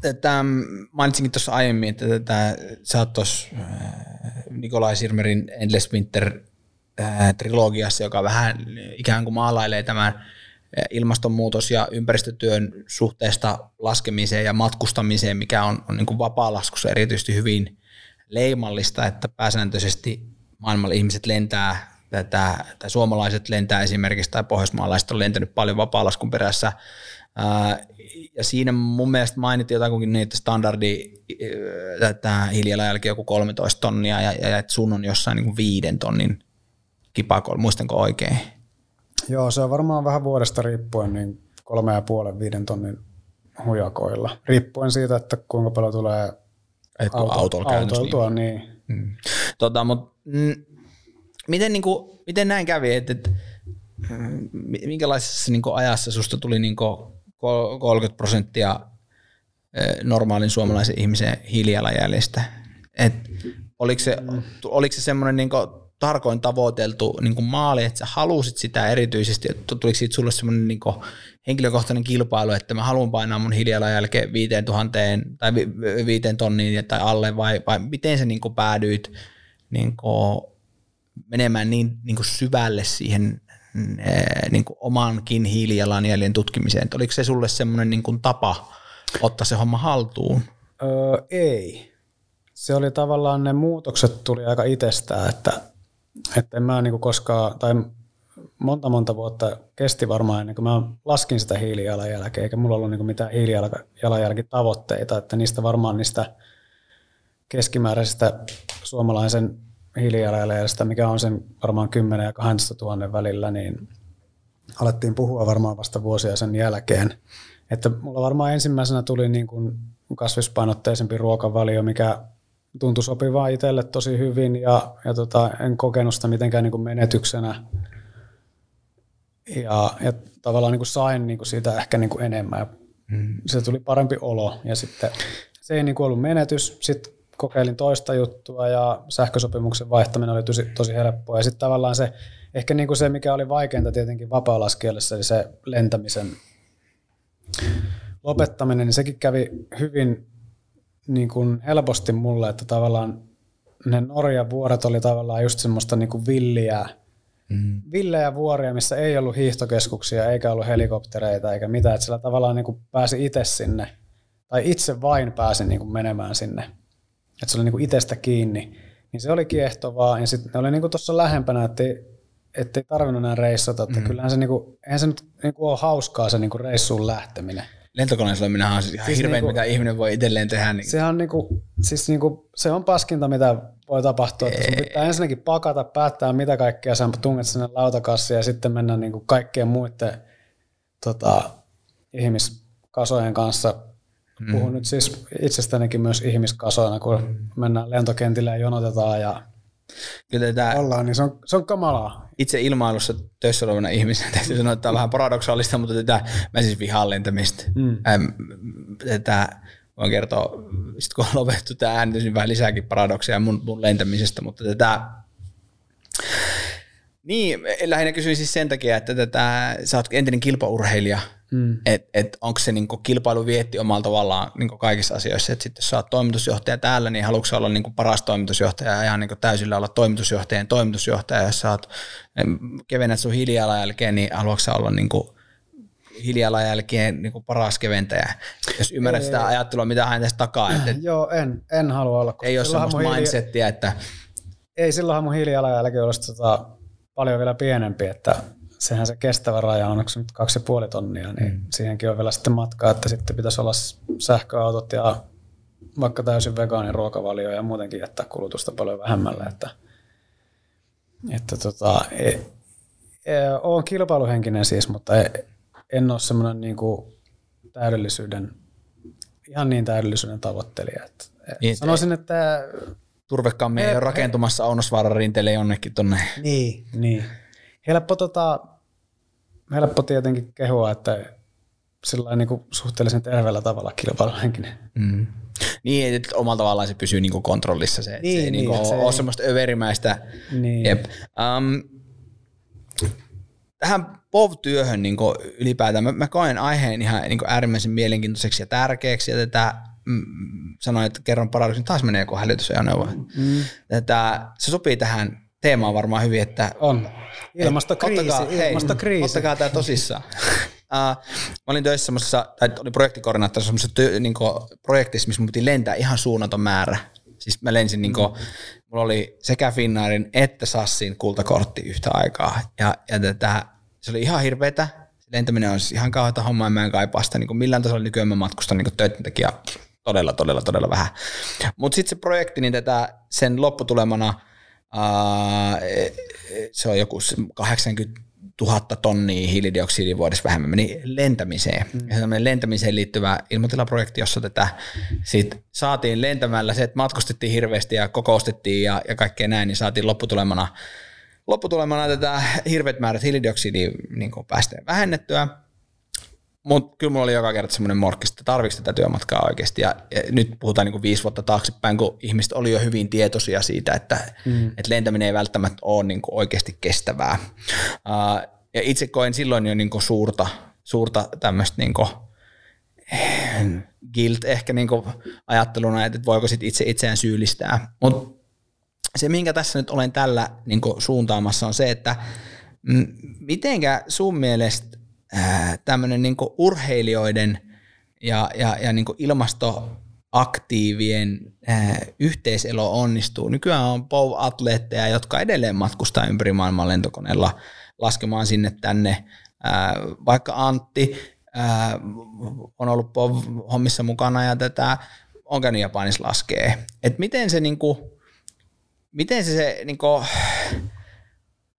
Speaker 2: Tätä, mainitsinkin tuossa aiemmin, että tätä, sä oot tuossa äh, Nikolai Sirmerin Endless Winter äh, trilogiassa, joka vähän ikään kuin maalailee tämän äh, ilmastonmuutos- ja ympäristötyön suhteesta laskemiseen ja matkustamiseen, mikä on, on niin vapaa-laskussa erityisesti hyvin leimallista, että pääsääntöisesti maailmalla ihmiset lentää, tätä, tai suomalaiset lentää esimerkiksi, tai pohjoismaalaiset on lentänyt paljon vapaa-laskun perässä, ja siinä mun mielestä mainittiin jotakin niitä standardi tätä hiilijalanjälki joku 13 tonnia ja, ja että sun on jossain niin kuin viiden tonnin kipakolla, muistanko oikein?
Speaker 3: Joo, se on varmaan vähän vuodesta riippuen, niin kolme ja puolen viiden tonnin hujakoilla, riippuen siitä, että kuinka paljon tulee
Speaker 2: Et
Speaker 3: auto,
Speaker 2: autolla
Speaker 3: autoiltua. Niin.
Speaker 2: Mm. Tota, mut, mm, miten, niinku, miten näin kävi, että et, mm, minkälaisessa niinku ajassa susta tuli niinku kol- 30 prosenttia eh, normaalin suomalaisen ihmisen hiilijalanjäljestä? Et, oliko se, oliko se semmoinen niinku tarkoin tavoiteltu niinku maali, että sä halusit sitä erityisesti, että tuliko siitä sulle semmoinen niinku henkilökohtainen kilpailu, että mä haluan painaa mun hiilijalanjälkeen viiteen tuhanteen tai vi- vi- viiteen tonniin tai alle, vai, vai miten sä niinku päädyit niinku menemään niin niinku syvälle siihen eh, niinku omankin hiilijalanjäljen tutkimiseen? Et oliko se sulle semmoinen niinku tapa ottaa se homma haltuun?
Speaker 3: Öö, ei. Se oli tavallaan, ne muutokset tuli aika itsestään, että, että en mä niinku koskaan, tai monta monta vuotta kesti varmaan ennen kuin mä laskin sitä hiilijalanjälkeä, eikä mulla ollut niinku mitään hiilijalanjälkitavoitteita, että niistä varmaan niistä keskimääräisestä suomalaisen hiilijalanjäljestä, mikä on sen varmaan 10 ja 12 000 välillä, niin alettiin puhua varmaan vasta vuosia sen jälkeen. Että mulla varmaan ensimmäisenä tuli niin kuin kasvispainotteisempi ruokavalio, mikä tuntui sopivaa itselle tosi hyvin ja, ja tota, en kokenut sitä mitenkään niin kuin menetyksenä. Ja, ja tavallaan niin kuin sain niin kuin siitä ehkä niin kuin enemmän. Mm. Se tuli parempi olo ja sitten se ei niin kuin ollut menetys. Sitten kokeilin toista juttua ja sähkösopimuksen vaihtaminen oli tosi, tosi helppoa. Ja sitten tavallaan se, ehkä niin kuin se, mikä oli vaikeinta tietenkin vapaa-laskijalle, eli se lentämisen lopettaminen, niin sekin kävi hyvin niin kuin helposti mulle, että tavallaan ne Norjan vuoret oli tavallaan just semmoista niin kuin villiä, mm. villejä vuoria, missä ei ollut hiihtokeskuksia, eikä ollut helikoptereita eikä mitään, että sillä tavallaan niin kuin pääsi itse sinne, tai itse vain pääsin niin kuin menemään sinne, että se oli niin kuin itsestä kiinni, niin se oli kiehtovaa, ja sitten ne oli niin kuin tuossa lähempänä, että ei, ettei tarvinnut enää reissata, että mm. kyllähän se, niin kuin, eihän se nyt niin kuin ole hauskaa se niin kuin reissuun lähteminen.
Speaker 2: Lentokoneen suominenhan on siis ihan siis hirveän, niinku, mitä ihminen voi itselleen tehdä. Niin.
Speaker 3: Sehän on niinku, siis niinku, se on paskinta, mitä voi tapahtua. Että sun pitää ensinnäkin pakata, päättää mitä kaikkea sä tunget sinne lautakassiin ja sitten mennä niinku kaikkien muiden tota, ihmiskasojen kanssa. Mm. Puhun nyt siis itsestänikin myös ihmiskasoina, kun mm. mennään lentokentille ja jonotetaan ja
Speaker 2: Kyllä tätä
Speaker 3: ollaan, niin se on, se on kamalaa.
Speaker 2: Itse ilmailussa töissä olevana ihmisenä täytyy sanoa, että tämä on vähän paradoksaalista, mutta tätä, mä siis vihaan lentämistä. Mm. Ähm, tätä voin kertoa, sit kun on lopetettu tämä äänitys, niin vähän lisääkin paradokseja mun, mun lentämisestä, mutta tätä niin, lähinnä kysyin siis sen takia, että tätä, sä oot entinen kilpaurheilija, mm. että et onko se niinku kilpailu vietti omalla tavallaan niinku kaikissa asioissa, että sitten jos sä oot toimitusjohtaja täällä, niin haluatko olla niinku paras toimitusjohtaja ja ihan niinku täysillä olla toimitusjohtajan toimitusjohtaja, jos sä oot kevennät sun hiilijalanjälkeen, niin haluatko sä olla niinku hiilijalanjälkeen niinku paras keventäjä, jos ymmärrät ei, sitä ajattelua, mitä hän tästä takaa. Että
Speaker 3: Joo, en, en halua olla.
Speaker 2: Ei ole semmoista mindsettiä, että...
Speaker 3: Ei, silloinhan mun hiilijalanjälki olisi tota, paljon vielä pienempi, että sehän se kestävä raja on, onko se nyt kaksi ja puoli tonnia, niin mm. siihenkin on vielä sitten matkaa, että sitten pitäisi olla sähköautot ja vaikka täysin vegaanin ruokavalio ja muutenkin jättää kulutusta paljon vähemmälle, että, että tota, e, e, olen kilpailuhenkinen siis, mutta e, en ole semmoinen niin kuin täydellisyyden, ihan niin täydellisyyden tavoittelija. Että, niin, sanoisin, että
Speaker 2: turvekammi ei ole rakentumassa Aunosvaaran rinteelle jonnekin tonne.
Speaker 3: Niin, niin. Helppo, tota, helppo tietenkin kehua, että sillä niin kuin suhteellisen terveellä tavalla kilpailuhenkinen. Mm.
Speaker 2: Niin, että omalla tavallaan se pysyy niin kuin kontrollissa. Se, niin, se ei niin, niin, se ole semmoista överimäistä. Niin. Jep. Um, tähän POV-työhön niin ylipäätään, mä, mä koen aiheen ihan niin äärimmäisen mielenkiintoiseksi ja tärkeäksi, ja tätä mm, sanoin, että kerron paradoksin, taas menee joku hälytysajoneuvo. Mm. Tätä, se sopii tähän teemaan varmaan hyvin, että
Speaker 3: on. Ilmastokriisi,
Speaker 2: ottakaa,
Speaker 3: ilmastokriisi. Hei,
Speaker 2: ottakaa tämä tosissaan. Uh, mä olin töissä semmoisessa, tai olin projektikoordinaattorissa semmoisessa niin projektissa, missä mun piti lentää ihan suunnaton määrä. Siis mä lensin, niin kuin, mulla oli sekä Finnairin että Sassin kultakortti yhtä aikaa. Ja, ja tätä, se oli ihan hirveetä. Lentäminen on siis ihan kauheata hommaa, ja mä en kaipaa sitä niin millään tasolla nykyään mä matkustan niin töiden takia todella, todella, todella vähän. Mutta sitten se projekti, niin tätä, sen lopputulemana se on joku 80 tuhatta tonnia hiilidioksidia vuodessa vähemmän meni lentämiseen. Mm. Ja se lentämiseen liittyvä ilmatilaprojekti, jossa tätä sit saatiin lentämällä se, että matkustettiin hirveästi ja kokoustettiin ja, ja kaikkea näin, niin saatiin lopputulemana, lopputulemana tätä hirveät määrät hiilidioksidia niin päästöjä vähennettyä. Mutta kyllä mulla oli joka kerta semmoinen morkkis, että tarvitsi tätä työmatkaa oikeasti. Ja, ja nyt puhutaan niin kuin viisi vuotta taaksepäin, kun ihmiset oli jo hyvin tietoisia siitä, että, mm. että lentäminen ei välttämättä ole niin kuin oikeasti kestävää. Uh, ja itse koen silloin jo niin kuin suurta, suurta tämmöistä niin kuin, guilt ehkä niin kuin ajatteluna, että voiko sit itse itseään syyllistää. Mutta se, minkä tässä nyt olen tällä niin kuin suuntaamassa, on se, että mitenkä sun mielestä tämmöinen niin urheilijoiden ja, ja, ja niin ilmastoaktiivien yhteiselo onnistuu. Nykyään on POV-atleetteja, jotka edelleen matkustaa ympäri maailman lentokoneella laskemaan sinne tänne. Vaikka Antti on ollut POV-hommissa mukana ja tätä on käynyt Japanissa laskee. Et miten se, niinku, miten se, se niinku,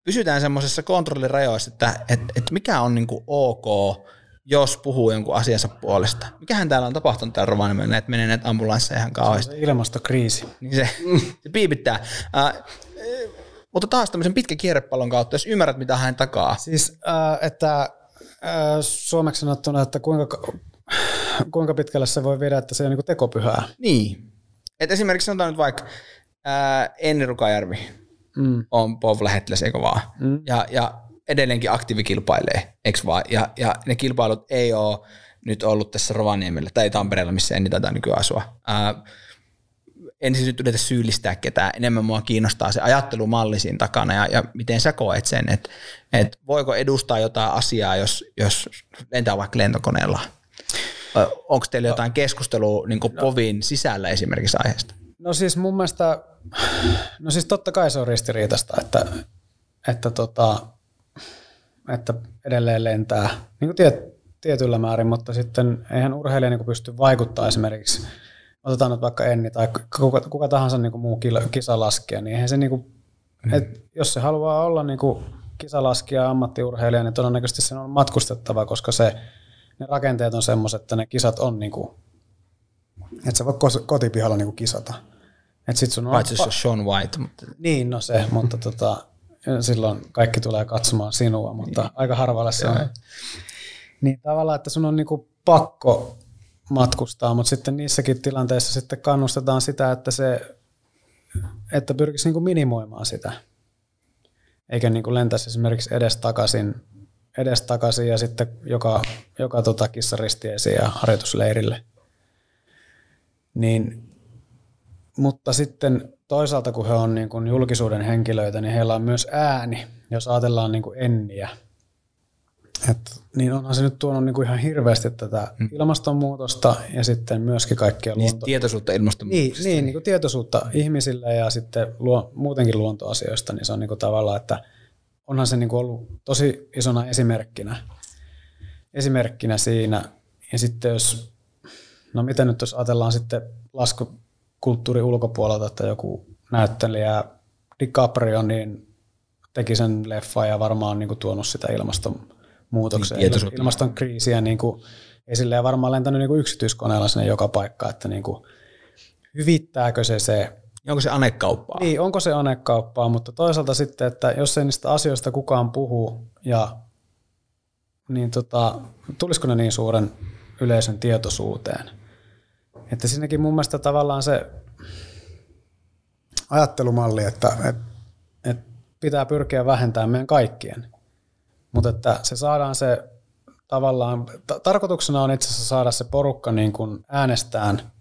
Speaker 2: pysytään semmoisessa kontrollirajoissa, että et, et mikä on niinku ok, jos puhuu jonkun asiansa puolesta. Mikähän täällä on tapahtunut täällä Rovaniemellä, että menee näitä ambulansseja ihan kauheasti.
Speaker 3: Ilmastokriisi.
Speaker 2: Niin se, se piipittää. Äh, mutta taas tämmöisen pitkän kierrepallon kautta, jos ymmärrät, mitä hän takaa.
Speaker 3: Siis, äh, että äh, suomeksi sanottuna, että kuinka, kuinka pitkälle se voi viedä, että se on niin tekopyhää.
Speaker 2: Niin. Et esimerkiksi sanotaan nyt vaikka äh, Enni Rukajärvi, mm. on POV lähettiläs, eikö vaan? Mm. Ja, ja edelleenkin aktiivi kilpailee, eikö vaan? Ja, ja ne kilpailut ei ole nyt ollut tässä Rovaniemellä tai Tampereella, missä en taitaa nykyään asua. Ää, en siis nyt yritä syyllistää ketään, enemmän mua kiinnostaa se ajattelumalli siinä takana ja, ja miten sä koet sen, että et voiko edustaa jotain asiaa, jos, jos lentää vaikka lentokoneella. Onko teillä jotain keskustelua niin povin sisällä esimerkiksi aiheesta?
Speaker 3: No siis mun mielestä, no siis totta kai se on ristiriitasta, että, että, tota, että edelleen lentää niin kuin tiet, tietyllä määrin, mutta sitten eihän urheilija niin pysty vaikuttaa esimerkiksi, otetaan nyt vaikka Enni tai kuka, kuka tahansa niin kuin muu kisalaskija, niin eihän se, niin kuin, mm. et jos se haluaa olla niin kuin kisalaskija ammattiurheilija, niin todennäköisesti sen on matkustettava, koska se, ne rakenteet on semmoiset, että ne kisat on niin kuin, että sä voit kotipihalla niin kuin kisata.
Speaker 2: Et sit sun Paitsi jos on Sean White. Mutta...
Speaker 3: Niin, no se, mutta tota, silloin kaikki tulee katsomaan sinua, mutta niin. aika harvalla se on. Niin tavallaan, että sun on niinku pakko matkustaa, mutta sitten niissäkin tilanteissa sitten kannustetaan sitä, että se että pyrkisi niinku minimoimaan sitä. Eikä niinku lentäisi esimerkiksi edes takaisin, edes takaisin ja sitten joka, joka tota kissaristiesi ja harjoitusleirille. Niin mutta sitten toisaalta, kun he on niin kuin julkisuuden henkilöitä, niin heillä on myös ääni, jos ajatellaan niin kuin enniä. Et, niin onhan se nyt tuonut niin kuin ihan hirveästi tätä mm. ilmastonmuutosta ja sitten myöskin kaikkia
Speaker 2: niin, luonto... Tietoisuutta ilmastonmuutosta.
Speaker 3: Niin, niin, niin kuin tietoisuutta ihmisille ja sitten luo, muutenkin luontoasioista, niin se on niin kuin tavallaan, että onhan se niin kuin ollut tosi isona esimerkkinä, esimerkkinä siinä. Ja sitten jos, no miten nyt jos ajatellaan sitten lasku, kulttuurin ulkopuolelta, että joku näyttelijä DiCaprio niin teki sen leffa ja varmaan niin kuin tuonut sitä ilmastonmuutoksen, niin, ilmaston kriisiä niin kuin esille ja varmaan lentänyt niin kuin yksityiskoneella sinne joka paikka, että niin kuin, hyvittääkö se se
Speaker 2: Onko se anekauppaa?
Speaker 3: Niin, onko se anekauppaa, mutta toisaalta sitten, että jos ei niistä asioista kukaan puhu, ja, niin tota, tulisiko ne niin suuren yleisön tietoisuuteen – että siinäkin mun mielestä tavallaan se ajattelumalli, että, että, että pitää pyrkiä vähentämään meidän kaikkien. Mutta että se saadaan se tavallaan, t- tarkoituksena on itse asiassa saada se porukka niin kuin äänestään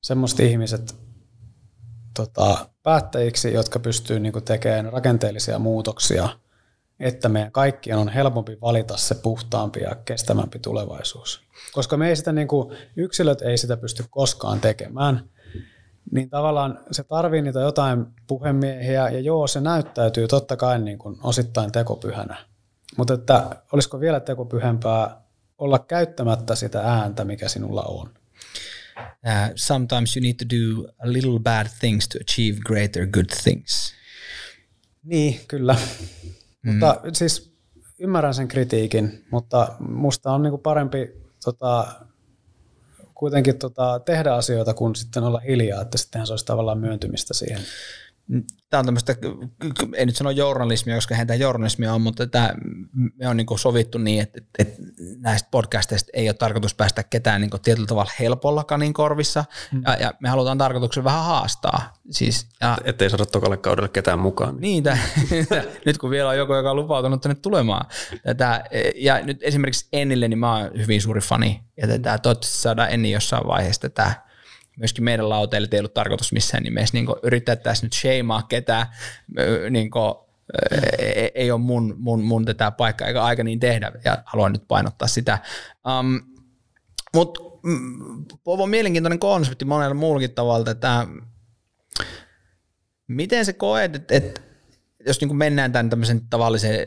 Speaker 3: semmoiset ihmiset tota, päättäjiksi, jotka pystyy niin kuin tekemään rakenteellisia muutoksia, että meidän kaikkien on helpompi valita se puhtaampi ja kestävämpi tulevaisuus koska me ei sitä niin kuin, yksilöt ei sitä pysty koskaan tekemään, niin tavallaan se tarvii niitä jotain puhemiehiä, ja joo, se näyttäytyy totta kai niin kuin osittain tekopyhänä. Mutta että olisiko vielä tekopyhempää olla käyttämättä sitä ääntä, mikä sinulla on?
Speaker 2: Uh, sometimes you need to do a little bad things to achieve greater good things.
Speaker 3: Niin, kyllä. Mm. Mutta siis ymmärrän sen kritiikin, mutta musta on niinku parempi tota, kuitenkin tota, tehdä asioita kuin sitten olla hiljaa, että sittenhän se olisi tavallaan myöntymistä siihen.
Speaker 2: Tämä on tämmöistä, ei nyt sano journalismia, koska hän tämä journalismia on, mutta tämä, me on niin sovittu niin, että, että näistä podcasteista ei ole tarkoitus päästä ketään niin tietyllä tavalla helpolla kanin korvissa, mm. ja, ja, me halutaan tarkoituksen vähän haastaa. Siis, ja,
Speaker 4: Että ei saada tokalle kaudelle ketään mukaan.
Speaker 2: Niin, tämän, nyt kun vielä on joku, joka on lupautunut tänne tulemaan. Tätä, ja nyt esimerkiksi Ennille, niin mä oon hyvin suuri fani, ja tätä, toivottavasti saadaan Enni jossain vaiheessa tätä myöskin meidän lauteille ei ollut tarkoitus missään nimessä niin yrittää tässä nyt sheimaa ketään, niin kuin, ei, ei ole mun, mun, mun tätä paikkaa eikä aika niin tehdä ja haluan nyt painottaa sitä. Um, Mutta mm, on mielenkiintoinen konsepti monella muullakin tavalla, että miten se koet, että, että jos niin mennään tämän tämmöisen tavallisen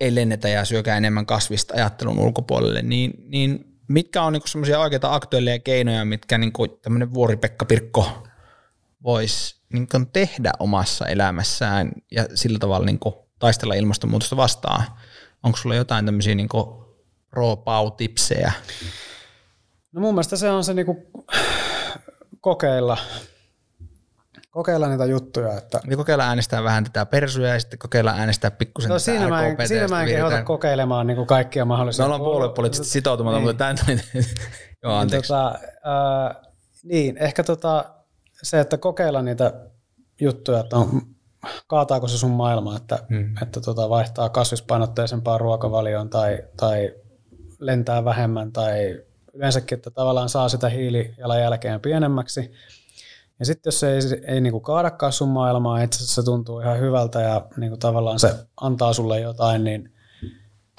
Speaker 2: ei lennetä ja syökää enemmän kasvista ajattelun ulkopuolelle, niin, niin mitkä on niinku semmoisia oikeita aktuelleja keinoja, mitkä niinku tämmöinen Vuori-Pekka Pirkko voisi niinku tehdä omassa elämässään ja sillä tavalla niinku taistella ilmastonmuutosta vastaan? Onko sulla jotain tämmöisiä niinku pro-pau-tipsejä?
Speaker 3: No mun mielestä se on se niinku kokeilla kokeilla niitä juttuja. Että...
Speaker 2: Niin kokeilla äänestää vähän tätä persuja ja sitten kokeilla äänestää pikkusen
Speaker 3: no, siinä mä en, siinä mä en kehota kokeilemaan niin kuin kaikkia mahdollisia.
Speaker 2: Me ollaan puoluepoliittisesti sitoutumatta, niin. mutta tämän Joo, niin, anteeksi. Tota,
Speaker 3: äh, niin, ehkä tota, se, että kokeilla niitä juttuja, että on, kaataako se sun maailma, että, hmm. että tota, vaihtaa kasvispainotteisempaan ruokavalioon tai, tai lentää vähemmän tai yleensäkin, että tavallaan saa sitä hiilijalanjälkeen pienemmäksi – ja sitten jos se ei, ei niinku kaadakaan sun maailmaa, itse asiassa se tuntuu ihan hyvältä ja niinku tavallaan se antaa sulle jotain, niin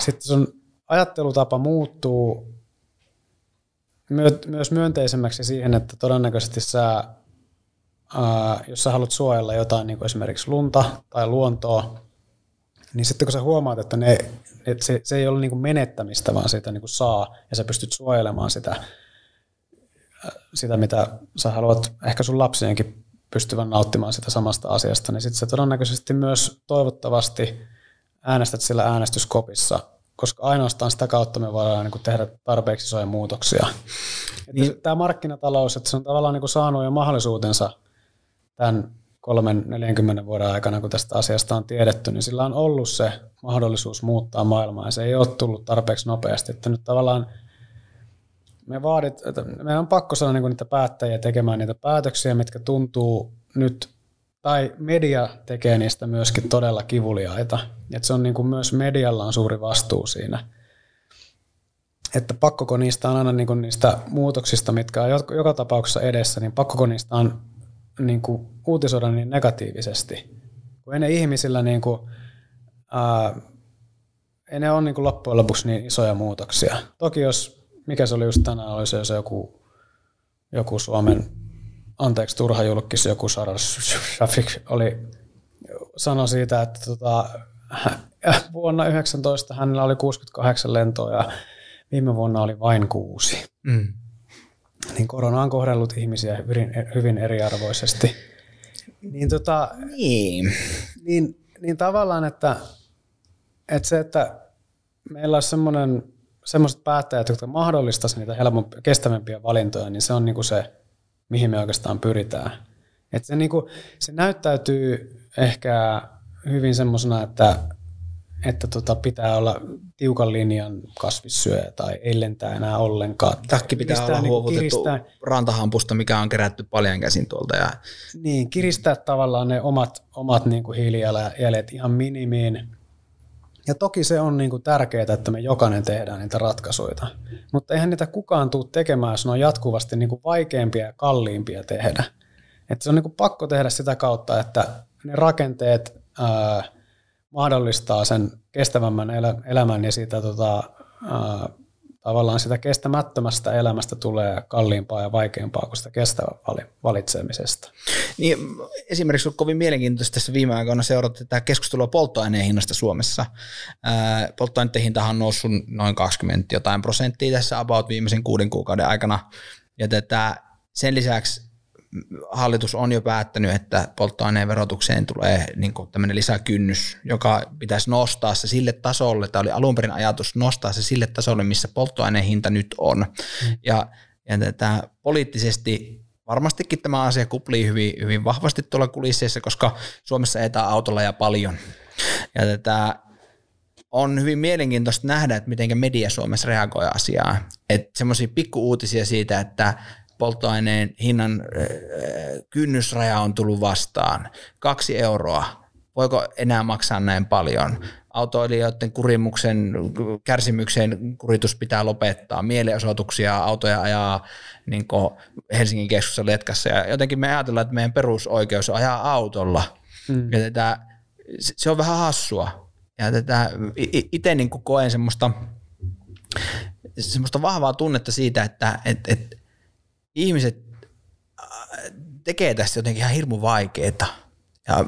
Speaker 3: sitten sun ajattelutapa muuttuu myös myönteisemmäksi siihen, että todennäköisesti sä, ää, jos sä haluat suojella jotain, niin esimerkiksi lunta tai luontoa, niin sitten kun sä huomaat, että, ne, että se, se ei ole niin kuin menettämistä, vaan siitä niin kuin saa, ja sä pystyt suojelemaan sitä, sitä, mitä sä haluat ehkä sun lapsienkin pystyvän nauttimaan sitä samasta asiasta, niin sitten sä todennäköisesti myös toivottavasti äänestät sillä äänestyskopissa, koska ainoastaan sitä kautta me voidaan niin tehdä tarpeeksi isoja muutoksia. Niin. Tämä markkinatalous, että se on tavallaan niin saanut jo mahdollisuutensa tämän kolmen 40 vuoden aikana, kun tästä asiasta on tiedetty, niin sillä on ollut se mahdollisuus muuttaa maailmaa, ja se ei ole tullut tarpeeksi nopeasti. Että nyt tavallaan me vaadit, että meidän on pakko saada niin niitä päättäjiä tekemään niitä päätöksiä, mitkä tuntuu nyt, tai media tekee niistä myöskin todella kivuliaita. Että se on niin kuin myös medialla on suuri vastuu siinä. Että pakkoko niistä on aina niin kuin niistä muutoksista, mitkä on joka tapauksessa edessä, niin pakkoko niistä on niin kuin uutisoida niin negatiivisesti. Kun ei ne ihmisillä niin kuin, ää, ei ne ole niin kuin loppujen lopuksi niin isoja muutoksia. Toki jos mikä se oli just tänään, oli se, se joku, joku Suomen, anteeksi turha julkis, joku Sara Shafik oli, sanoi siitä, että tota, vuonna 19 hänellä oli 68 lentoa ja viime vuonna oli vain kuusi. Mm. Niin korona on kohdellut ihmisiä hyvin, hyvin eriarvoisesti. Niin, tota,
Speaker 2: niin.
Speaker 3: Niin, niin tavallaan, että, että se, että meillä olisi semmoinen semmoiset päättäjät, jotka mahdollistaisivat niitä helpompia, kestävämpiä valintoja, niin se on niin kuin se, mihin me oikeastaan pyritään. Et se, niin kuin, se näyttäytyy ehkä hyvin semmoisena, että, että tota pitää olla tiukan linjan kasvissyöjä tai ei lentää enää ollenkaan.
Speaker 2: Takki pitää kiristää, olla niin huovutettu kiristää, rantahampusta, mikä on kerätty paljon käsin tuolta. Ja...
Speaker 3: Niin, kiristää tavallaan ne omat, omat niin kuin hiilijalanjäljet ihan minimiin ja toki se on niin kuin tärkeää, että me jokainen tehdään niitä ratkaisuja. Mutta eihän niitä kukaan tule tekemään, jos ne on jatkuvasti niin kuin vaikeampia ja kalliimpia tehdä. Et se on niin kuin pakko tehdä sitä kautta, että ne rakenteet ää, mahdollistaa sen kestävämmän elämän ja siitä tota, ää, tavallaan sitä kestämättömästä elämästä tulee kalliimpaa ja vaikeampaa kuin sitä kestävän valitsemisesta.
Speaker 2: Niin, esimerkiksi on kovin mielenkiintoista tässä viime aikoina seurata tätä keskustelua polttoaineen hinnasta Suomessa. polttoaineen hintahan on noussut noin 20 jotain prosenttia tässä about viimeisen kuuden kuukauden aikana. Ja tätä, sen lisäksi hallitus on jo päättänyt, että polttoaineen verotukseen tulee niin tämmöinen lisäkynnys, joka pitäisi nostaa se sille tasolle, tai oli alun perin ajatus nostaa se sille tasolle, missä polttoaineen hinta nyt on. Mm. Ja, ja tätä poliittisesti varmastikin tämä asia kuplii hyvin, hyvin vahvasti tuolla kulisseissa, koska Suomessa etää autolla ja paljon. Ja tätä on hyvin mielenkiintoista nähdä, että miten media Suomessa reagoi asiaan. Että semmoisia pikkuuutisia siitä, että polttoaineen hinnan kynnysraja on tullut vastaan. Kaksi euroa. Voiko enää maksaa näin paljon? Autoilijoiden kurimuksen, kärsimyksen kuritus pitää lopettaa. Mielenosoituksia, autoja ajaa niin Helsingin keskustassa letkassa. Ja jotenkin me ajatellaan, että meidän perusoikeus on ajaa autolla. Hmm. Ja tätä, se on vähän hassua. Ja tätä itse niin koen semmoista, semmoista vahvaa tunnetta siitä, että et, et, ihmiset äh, tekee tästä jotenkin ihan hirmu vaikeeta. Ja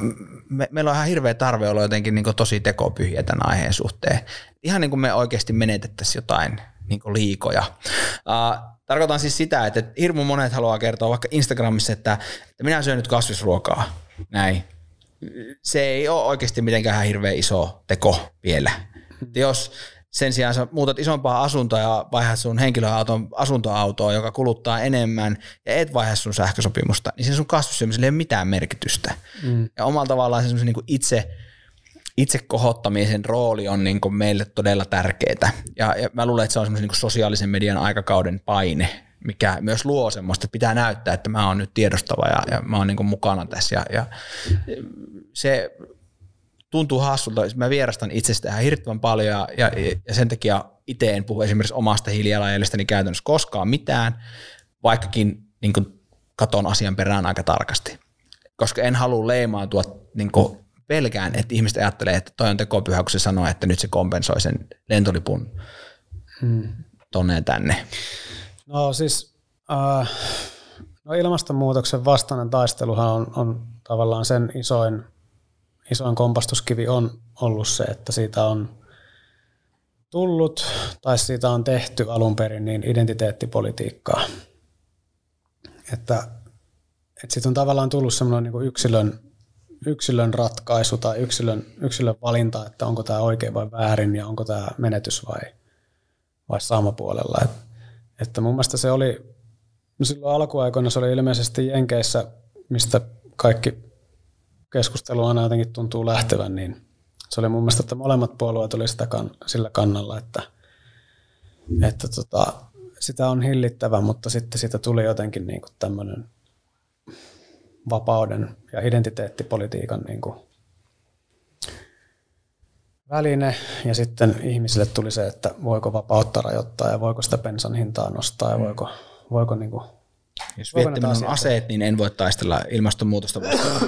Speaker 2: me, meillä on ihan hirveä tarve olla jotenkin niin tosi tekopyhiä tämän aiheen suhteen. Ihan niin kuin me oikeasti menetettäisiin jotain niin liikoja. Uh, tarkoitan siis sitä, että hirmu monet haluaa kertoa vaikka Instagramissa, että, että minä syön nyt kasvisruokaa. Näin. Se ei ole oikeasti mitenkään hirveän iso teko vielä. Jos sen sijaan sä muutat isompaa asuntoa ja vaihdat sun henkilöauton asuntoautoa, joka kuluttaa enemmän, ja et vaihda sun sähkösopimusta, niin sen sun kasvusyömiselle ei ole mitään merkitystä. Mm. Ja omalla tavallaan se niin itse, itse kohottamisen rooli on niin kuin meille todella tärkeää. Ja, ja mä luulen, että se on semmoisen niin sosiaalisen median aikakauden paine, mikä myös luo semmoista, että pitää näyttää, että mä oon nyt tiedostava ja, ja mä oon niin mukana tässä. Ja, ja se tuntuu hassulta. Mä vierastan itsestä ihan hirvittävän paljon ja, ja, ja sen takia itse en puhu esimerkiksi omasta hiilijalanjäljestäni käytännössä koskaan mitään, vaikkakin niin kuin, katon asian perään aika tarkasti. Koska en halua leimautua niin kuin, pelkään, että ihmiset ajattelee, että toi on tekopyhä, kun se sanoo, että nyt se kompensoi sen lentolipun hmm. tonne ja tänne.
Speaker 3: No siis äh, no ilmastonmuutoksen vastainen taisteluhan on, on tavallaan sen isoin isoin kompastuskivi on ollut se, että siitä on tullut tai siitä on tehty alun perin niin identiteettipolitiikkaa. Että, että siitä on tavallaan tullut semmoinen niin yksilön, yksilön ratkaisu tai yksilön, yksilön valinta, että onko tämä oikein vai väärin ja onko tämä menetys vai, vai saamapuolella. Et, että mun mielestä se oli, silloin alkuaikoina se oli ilmeisesti Jenkeissä, mistä kaikki keskustelu aina jotenkin tuntuu lähtevän, niin se oli mun mielestä, että molemmat puolueet oli sitä kan, sillä kannalla, että, että tota, sitä on hillittävä, mutta sitten siitä tuli jotenkin niin kuin tämmöinen vapauden ja identiteettipolitiikan niin kuin väline, ja sitten ihmisille tuli se, että voiko vapautta rajoittaa ja voiko sitä bensan hintaa nostaa ja mm. voiko, voiko niin kuin
Speaker 2: jos viette minun aseet, niin en voi taistella ilmastonmuutosta vastaan.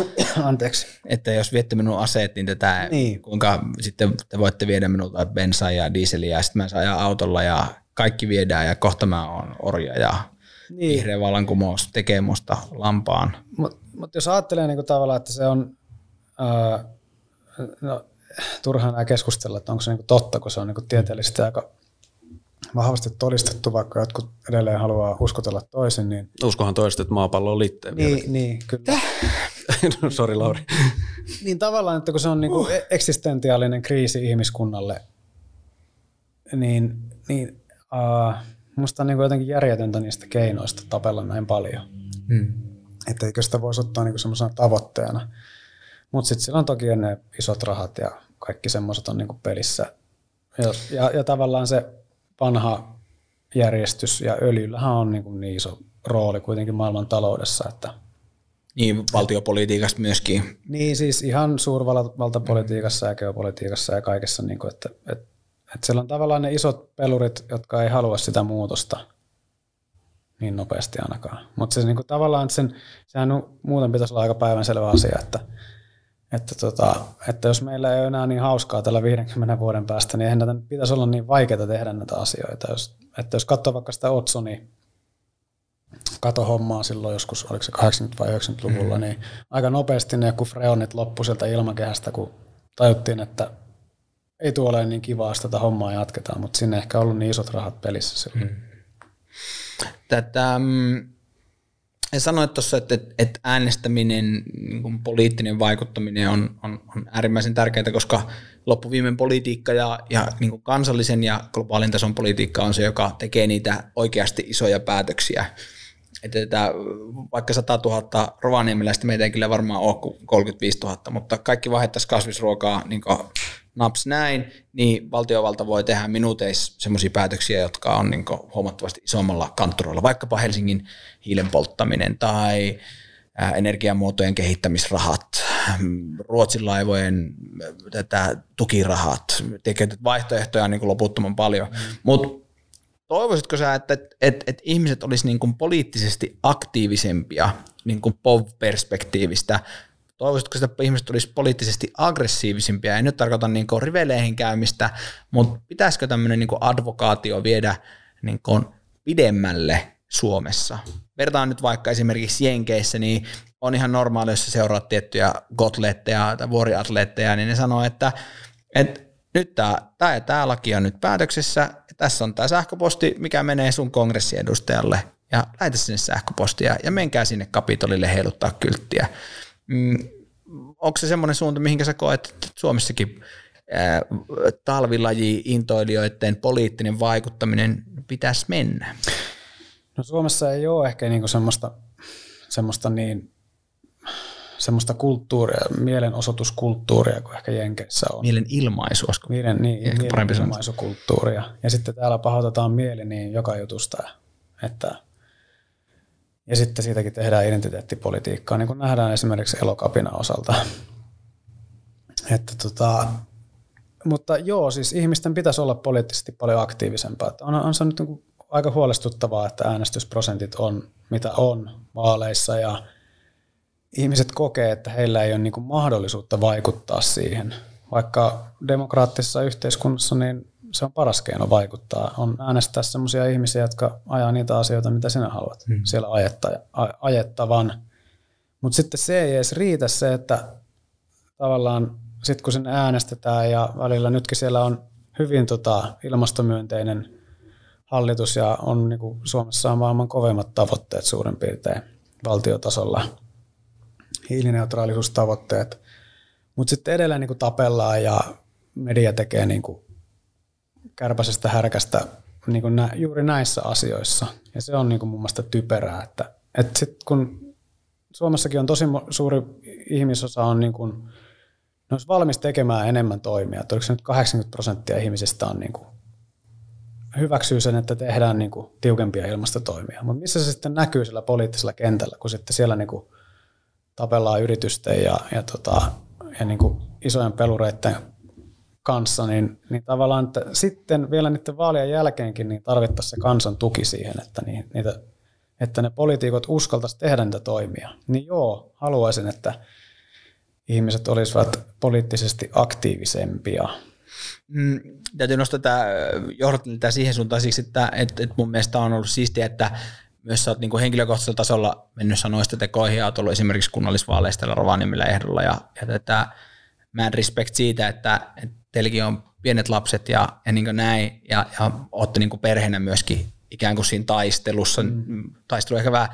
Speaker 3: Anteeksi.
Speaker 2: Että jos viette minun aseet, niin tätä, niin. kuinka sitten te voitte viedä minulta bensaa ja dieseliä ja sitten mä saan autolla ja kaikki viedään ja kohta mä oon orja ja niin. vihreä vallankumous tekee musta lampaan.
Speaker 3: Mutta mut jos ajattelee niinku tavallaan, että se on, ää, no, turhaan nämä keskustella, että onko se niinku totta, kun se on niinku tieteellisesti aika vahvasti todistettu, vaikka jotkut edelleen haluaa uskotella toisin. Niin...
Speaker 4: Uskohan toista, että maapallo on litteen
Speaker 3: Niin, niin kyllä.
Speaker 4: no, sorry Lauri.
Speaker 3: niin tavallaan, että kun se on niin kuin uh. eksistentiaalinen kriisi ihmiskunnalle, niin, niin uh, musta on niin kuin jotenkin järjetöntä niistä keinoista tapella näin paljon. Hmm. Että eikö sitä voisi ottaa niin semmoisena tavoitteena. Mutta sitten sillä on toki ne isot rahat ja kaikki semmoiset on niin kuin pelissä. Ja, ja, ja tavallaan se vanha järjestys ja öljyllähän on niin, kuin niin iso rooli kuitenkin maailman taloudessa, että
Speaker 2: niin, valtiopolitiikassa myöskin.
Speaker 3: Niin, siis ihan suurvaltapolitiikassa ja geopolitiikassa ja kaikessa, niin kuin, että, että, että siellä on tavallaan ne isot pelurit, jotka ei halua sitä muutosta niin nopeasti ainakaan. Mutta se niin kuin, tavallaan sen, sehän on, muuten pitäisi olla aika päivänselvä asia, että, että, tota, että jos meillä ei ole enää niin hauskaa tällä 50 vuoden päästä, niin eihän näitä pitäisi olla niin vaikeaa tehdä näitä asioita. Jos, että jos katsoo vaikka sitä Otsoni katohommaa silloin joskus, oliko se 80- vai 90-luvulla, mm. niin aika nopeasti ne kun freonit loppu sieltä ilmakehästä, kun tajuttiin, että ei tuo ole niin kivaa, jos tätä hommaa jatketaan, mutta sinne ehkä ollut niin isot rahat pelissä silloin. Mm.
Speaker 2: Tätä, mm, sanoit tuossa, että, että äänestäminen, niin kuin poliittinen vaikuttaminen on, on, on äärimmäisen tärkeää, koska loppuviimein politiikka ja, ja niin kuin kansallisen ja globaalin tason politiikka on se, joka tekee niitä oikeasti isoja päätöksiä. Että, vaikka 100 000 rovaniemeläistä meitä ei kyllä varmaan ole kuin 35 000, mutta kaikki vaihettaisiin kasvisruokaa niin naps näin, niin valtiovalta voi tehdä minuuteissa sellaisia päätöksiä, jotka on niin huomattavasti isommalla kantturoilla, vaikkapa Helsingin hiilen polttaminen tai energiamuotojen kehittämisrahat, Ruotsin laivojen tätä tukirahat, tekee vaihtoehtoja on niin loputtoman paljon, mm. mutta toivoisitko sä, että, että, että, että ihmiset olisi niin kuin poliittisesti aktiivisempia niin kuin POV-perspektiivistä toivoisitko että ihmiset olisi poliittisesti aggressiivisimpia? En nyt tarkoita niin kuin riveleihin käymistä, mutta pitäisikö tämmöinen niin kuin advokaatio viedä niin kuin pidemmälle Suomessa? Vertaan nyt vaikka esimerkiksi Jenkeissä, niin on ihan normaali, jos seuraat tiettyjä gotletteja tai vuoriatleetteja, niin ne sanoo, että, että nyt tämä, tämä ja tämä laki on nyt päätöksessä, tässä on tämä sähköposti, mikä menee sun kongressiedustajalle, ja lähetä sinne sähköpostia, ja menkää sinne kapitolille heiluttaa kylttiä. Mm, onko se semmoinen suunta, mihinkä sä koet, että Suomessakin talvilaji-intoilijoiden poliittinen vaikuttaminen pitäisi mennä?
Speaker 3: No Suomessa ei ole ehkä niinku semmoista, semmoista niin semmoista kulttuuria, mielenosoituskulttuuria kuin ehkä Jenkeissä on.
Speaker 2: Mielen ilmaisu, olisiko?
Speaker 3: Mielen, niin, mielen ilmaisukulttuuria. Ja sitten täällä pahoitetaan mieli niin joka jutusta, että ja sitten siitäkin tehdään identiteettipolitiikkaa, niin kuin nähdään esimerkiksi elokapina osalta. Että tota, mutta joo, siis ihmisten pitäisi olla poliittisesti paljon aktiivisempaa. On, on se nyt niin aika huolestuttavaa, että äänestysprosentit on mitä on vaaleissa ja ihmiset kokee, että heillä ei ole niin mahdollisuutta vaikuttaa siihen. Vaikka demokraattisessa yhteiskunnassa niin se on paras keino vaikuttaa, on äänestää sellaisia ihmisiä, jotka ajaa niitä asioita, mitä sinä haluat hmm. siellä ajetta, ajettavan. Mutta sitten se ei edes riitä se, että tavallaan sitten kun sinne äänestetään ja välillä nytkin siellä on hyvin tota ilmastomyönteinen hallitus ja on niin kuin Suomessa on maailman kovemmat tavoitteet suurin piirtein valtiotasolla, hiilineutraalisuustavoitteet, mutta sitten edelleen niin tapellaan ja media tekee niin kärpäisestä härkästä niin nä, juuri näissä asioissa. Ja se on niin mun mielestä typerää, että, että sit kun Suomessakin on tosi suuri ihmisosa on niin kuin, ne olisi valmis tekemään enemmän toimia. Että oliko se nyt 80 prosenttia ihmisistä on niin kuin, hyväksyy sen, että tehdään niin kuin, tiukempia ilmastotoimia. Mutta missä se sitten näkyy sillä poliittisella kentällä, kun sitten siellä niin kuin, tapellaan yritysten ja, ja, tota, ja niin kuin, isojen pelureiden kanssa, niin, niin tavallaan että sitten vielä niiden vaalien jälkeenkin niin tarvittaisiin se kansan tuki siihen, että, niin, niitä, että ne poliitikot uskaltaisiin tehdä niitä toimia. Niin joo, haluaisin, että ihmiset olisivat poliittisesti aktiivisempia.
Speaker 2: Mm, täytyy nostaa tämä johdattelita siihen suuntaan siksi, että, että, että mun mielestä on ollut siistiä, että myös sä oot niin kuin henkilökohtaisella tasolla mennyt sanoista tekoihin ja oot ollut esimerkiksi kunnallisvaaleista Rovaniemellä ehdolla. Ja, ja tätä, mä en respect siitä, että, että teilläkin on pienet lapset ja, ja niin näin, ja, ja olette niin perheenä myöskin ikään kuin siinä taistelussa, mm. taistelu ehkä vähän,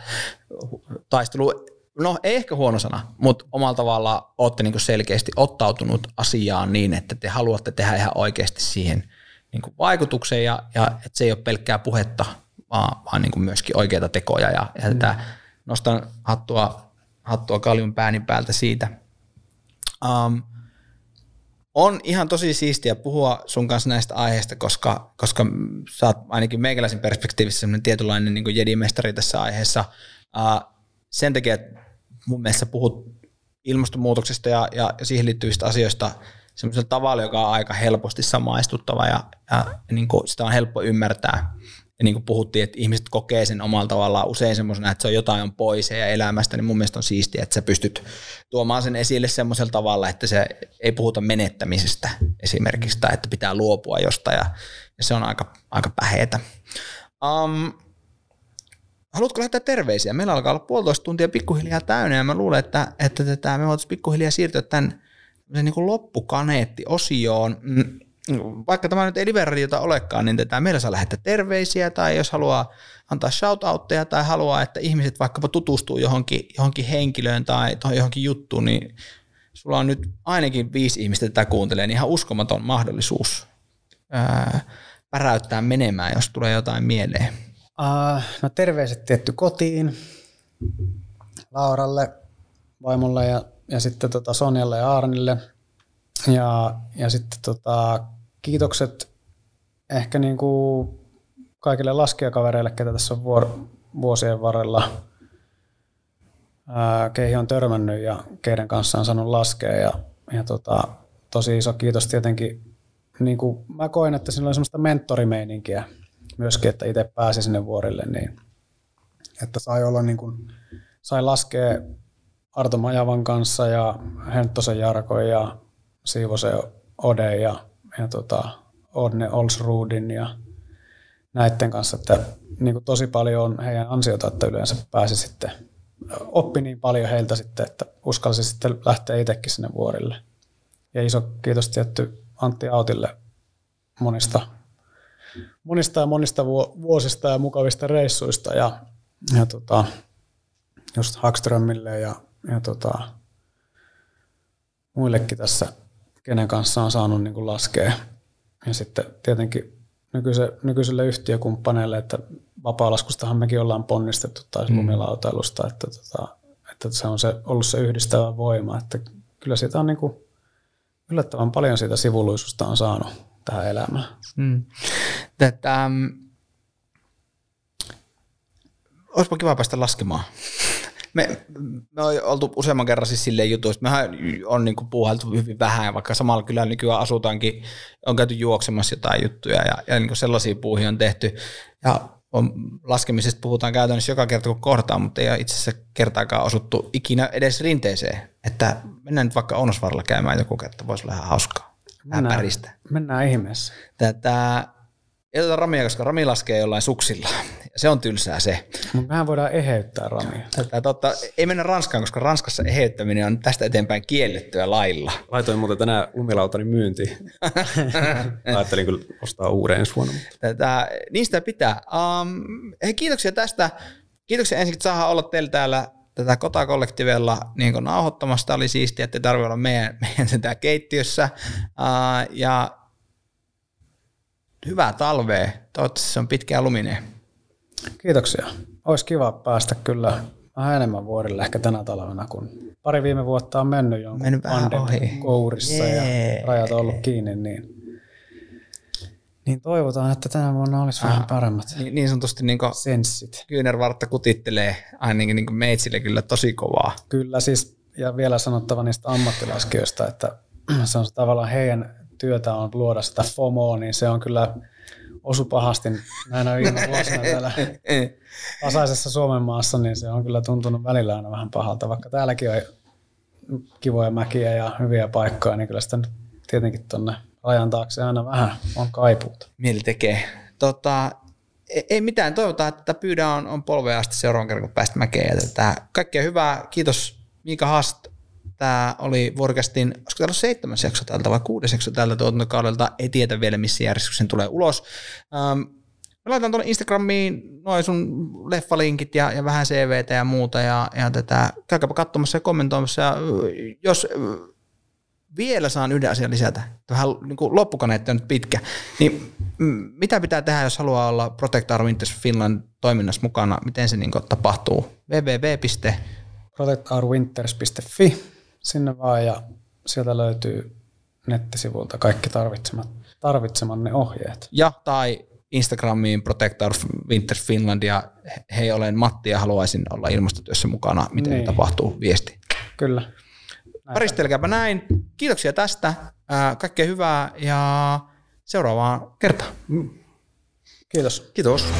Speaker 2: taistelu, no ei ehkä huono sana, mutta omalla tavalla olette niin selkeästi ottautunut asiaan niin, että te haluatte tehdä ihan oikeasti siihen niin vaikutuksen. Ja, ja että se ei ole pelkkää puhetta, vaan, vaan niin myöskin oikeita tekoja ja, ja mm. tätä, nostan hattua, hattua kaljun pääni päältä siitä. Um, on ihan tosi siistiä puhua sun kanssa näistä aiheista, koska, koska sä oot ainakin meikäläisen perspektiivissä sellainen tietynlainen niin jedimestari tässä aiheessa. Uh, sen takia, että mun mielestä puhut ilmastonmuutoksesta ja, ja, ja siihen liittyvistä asioista semmoisella tavalla, joka on aika helposti samaistuttava ja, ja niin kuin sitä on helppo ymmärtää ja niin kuin puhuttiin, että ihmiset kokee sen omalla tavallaan usein semmoisena, että se on jotain on pois ja elämästä, niin mun mielestä on siistiä, että sä pystyt tuomaan sen esille semmoisella tavalla, että se ei puhuta menettämisestä esimerkiksi, tai että pitää luopua jostain, ja, ja se on aika, aika päheetä. Um, haluatko lähettää terveisiä? Meillä alkaa olla puolitoista tuntia pikkuhiljaa täynnä, ja mä luulen, että, että tätä, me voitaisiin pikkuhiljaa siirtyä tämän niin kuin loppukaneetti-osioon. Mm, vaikka tämä nyt ei live olekaan, niin tätä meillä saa lähettää terveisiä tai jos haluaa antaa shoutoutteja tai haluaa, että ihmiset vaikkapa tutustuu johonkin, johonkin henkilöön tai johonkin juttuun, niin sulla on nyt ainakin viisi ihmistä tätä kuuntelee, niin ihan uskomaton mahdollisuus ää, päräyttää menemään, jos tulee jotain mieleen.
Speaker 3: Uh, no terveiset tietty kotiin, Lauralle, vaimolle ja, ja sitten tota Sonjalle ja Arnille. Ja, ja sitten tota, kiitokset ehkä niin kuin kaikille laskijakavereille, ketä tässä on vuosien varrella ää, keihin on törmännyt ja keiden kanssa on saanut laskea. Ja, ja tota, tosi iso kiitos tietenkin. Niin kuin mä koin, että siinä oli semmoista mentorimeininkiä myöskin, että itse pääsi sinne vuorille, niin että sai olla niin kuin, sai laskea Arto Majavan kanssa ja Henttosen Jarko ja Siivosen Ode ja, ja tota, Odne Olsrudin ja näiden kanssa, että niin kuin tosi paljon on heidän ansiota, että yleensä pääsi sitten, oppi niin paljon heiltä sitten, että uskalsi sitten lähteä itsekin sinne vuorille. Ja iso kiitos tietty Antti Autille monista, monista ja monista vuosista ja mukavista reissuista ja, ja tota, just Hagströmille ja, ja tota, muillekin tässä, kenen kanssa on saanut niin kuin laskea. Ja sitten tietenkin nykyise, nykyiselle yhtiökumppaneille, että vapaalaskustahan mekin ollaan ponnistettu tai mm. lumilautailusta, että, tota, että se on se, ollut se yhdistävä voima, että kyllä siitä on niin kuin, yllättävän paljon siitä sivuluisusta on saanut tähän elämään. Mm.
Speaker 2: Tätä, um, olisipa kiva päästä laskemaan me, me on oltu useamman kerran siis silleen jutuista. Mehän on niin puuhailtu hyvin vähän, vaikka samalla kyllä nykyään asutaankin, on käyty juoksemassa jotain juttuja ja, ja niin sellaisia puuhia on tehty. Ja on, laskemisesta puhutaan käytännössä joka kerta kun kohdataan, mutta ei ole itse asiassa kertaakaan osuttu ikinä edes rinteeseen. Että mennään nyt vaikka Onosvaralla käymään joku kerta, voisi olla ihan hauskaa. Mennään.
Speaker 3: Mennään ihmeessä.
Speaker 2: Tätä, ei oteta ramia, koska rami laskee jollain suksilla. Se on tylsää se.
Speaker 3: Mutta mehän voidaan eheyttää ramia.
Speaker 2: Tätä, totta, ei mennä Ranskaan, koska Ranskassa eheyttäminen on tästä eteenpäin kiellettyä lailla.
Speaker 4: Laitoin muuten tänään lumilautani myyntiin. Ajattelin kyllä ostaa uuden ensi vuonna. Mutta.
Speaker 2: Tätä, niistä pitää. Um, hei, kiitoksia tästä. Kiitoksia ensin, että saadaan olla teillä täällä tätä kotakollektivella niin nauhoittamasta. Oli siistiä, että tarvitse olla meidän, meidän keittiössä. Uh, ja hyvää talvea. Toivottavasti se on pitkään luminen.
Speaker 3: Kiitoksia. Olisi kiva päästä kyllä vähän enemmän vuorille ehkä tänä talvena, kun pari viime vuotta on mennyt jo mennyt kourissa yeah. ja rajat on ollut kiinni, niin, niin toivotaan, että tänä vuonna olisi ah, vähän paremmat
Speaker 2: niin, niin sanotusti niin
Speaker 3: senssit.
Speaker 2: Kyynärvartta kutittelee ainakin niin meitsille kyllä tosi kovaa.
Speaker 3: Kyllä siis, ja vielä sanottava niistä ammattilaskijoista, että se on tavallaan heidän työtä on luoda sitä FOMOa, niin se on kyllä osu pahasti näinä viime vuosina täällä tasaisessa Suomen maassa, niin se on kyllä tuntunut välillä aina vähän pahalta, vaikka täälläkin on kivoja mäkiä ja hyviä paikkoja, niin kyllä sitä nyt tietenkin tuonne rajan taakse aina vähän on kaipuuta.
Speaker 2: Mieli tekee. Tota, e-, ei mitään, toivotaan, että pyydä on, on polvea asti seuraavan kerran, kun päästä mäkeen. Kaikkea hyvää, kiitos Miika Hast Tämä oli Vuorikastin, olisiko täällä seitsemäs jakso täältä vai kuudes jakso täältä tuotantokaudelta, ei tiedä vielä missä järjestyksen tulee ulos. Ähm, mä laitan tuonne Instagramiin noin sun leffalinkit ja, ja vähän CVtä ja muuta ja, ja tätä, käykääpä katsomassa ja kommentoimassa ja jos vielä saan yhden asian lisätä, vähän niin kuin loppukaneetti on nyt pitkä, niin mitä pitää tehdä, jos haluaa olla Protect Our Winters Finland toiminnassa mukana, miten se niin tapahtuu? www.
Speaker 3: Sinne vaan ja sieltä löytyy nettisivulta kaikki tarvitsemat, tarvitsemanne ohjeet.
Speaker 2: Ja tai Instagramiin Protector Winters Finland ja hei olen Matti ja haluaisin olla ilmastotyössä mukana, miten niin. tapahtuu viesti.
Speaker 3: Kyllä.
Speaker 2: Paristelkääpä näin. Kiitoksia tästä. Kaikkea hyvää ja seuraavaan kertaan.
Speaker 3: Kiitos.
Speaker 2: Kiitos.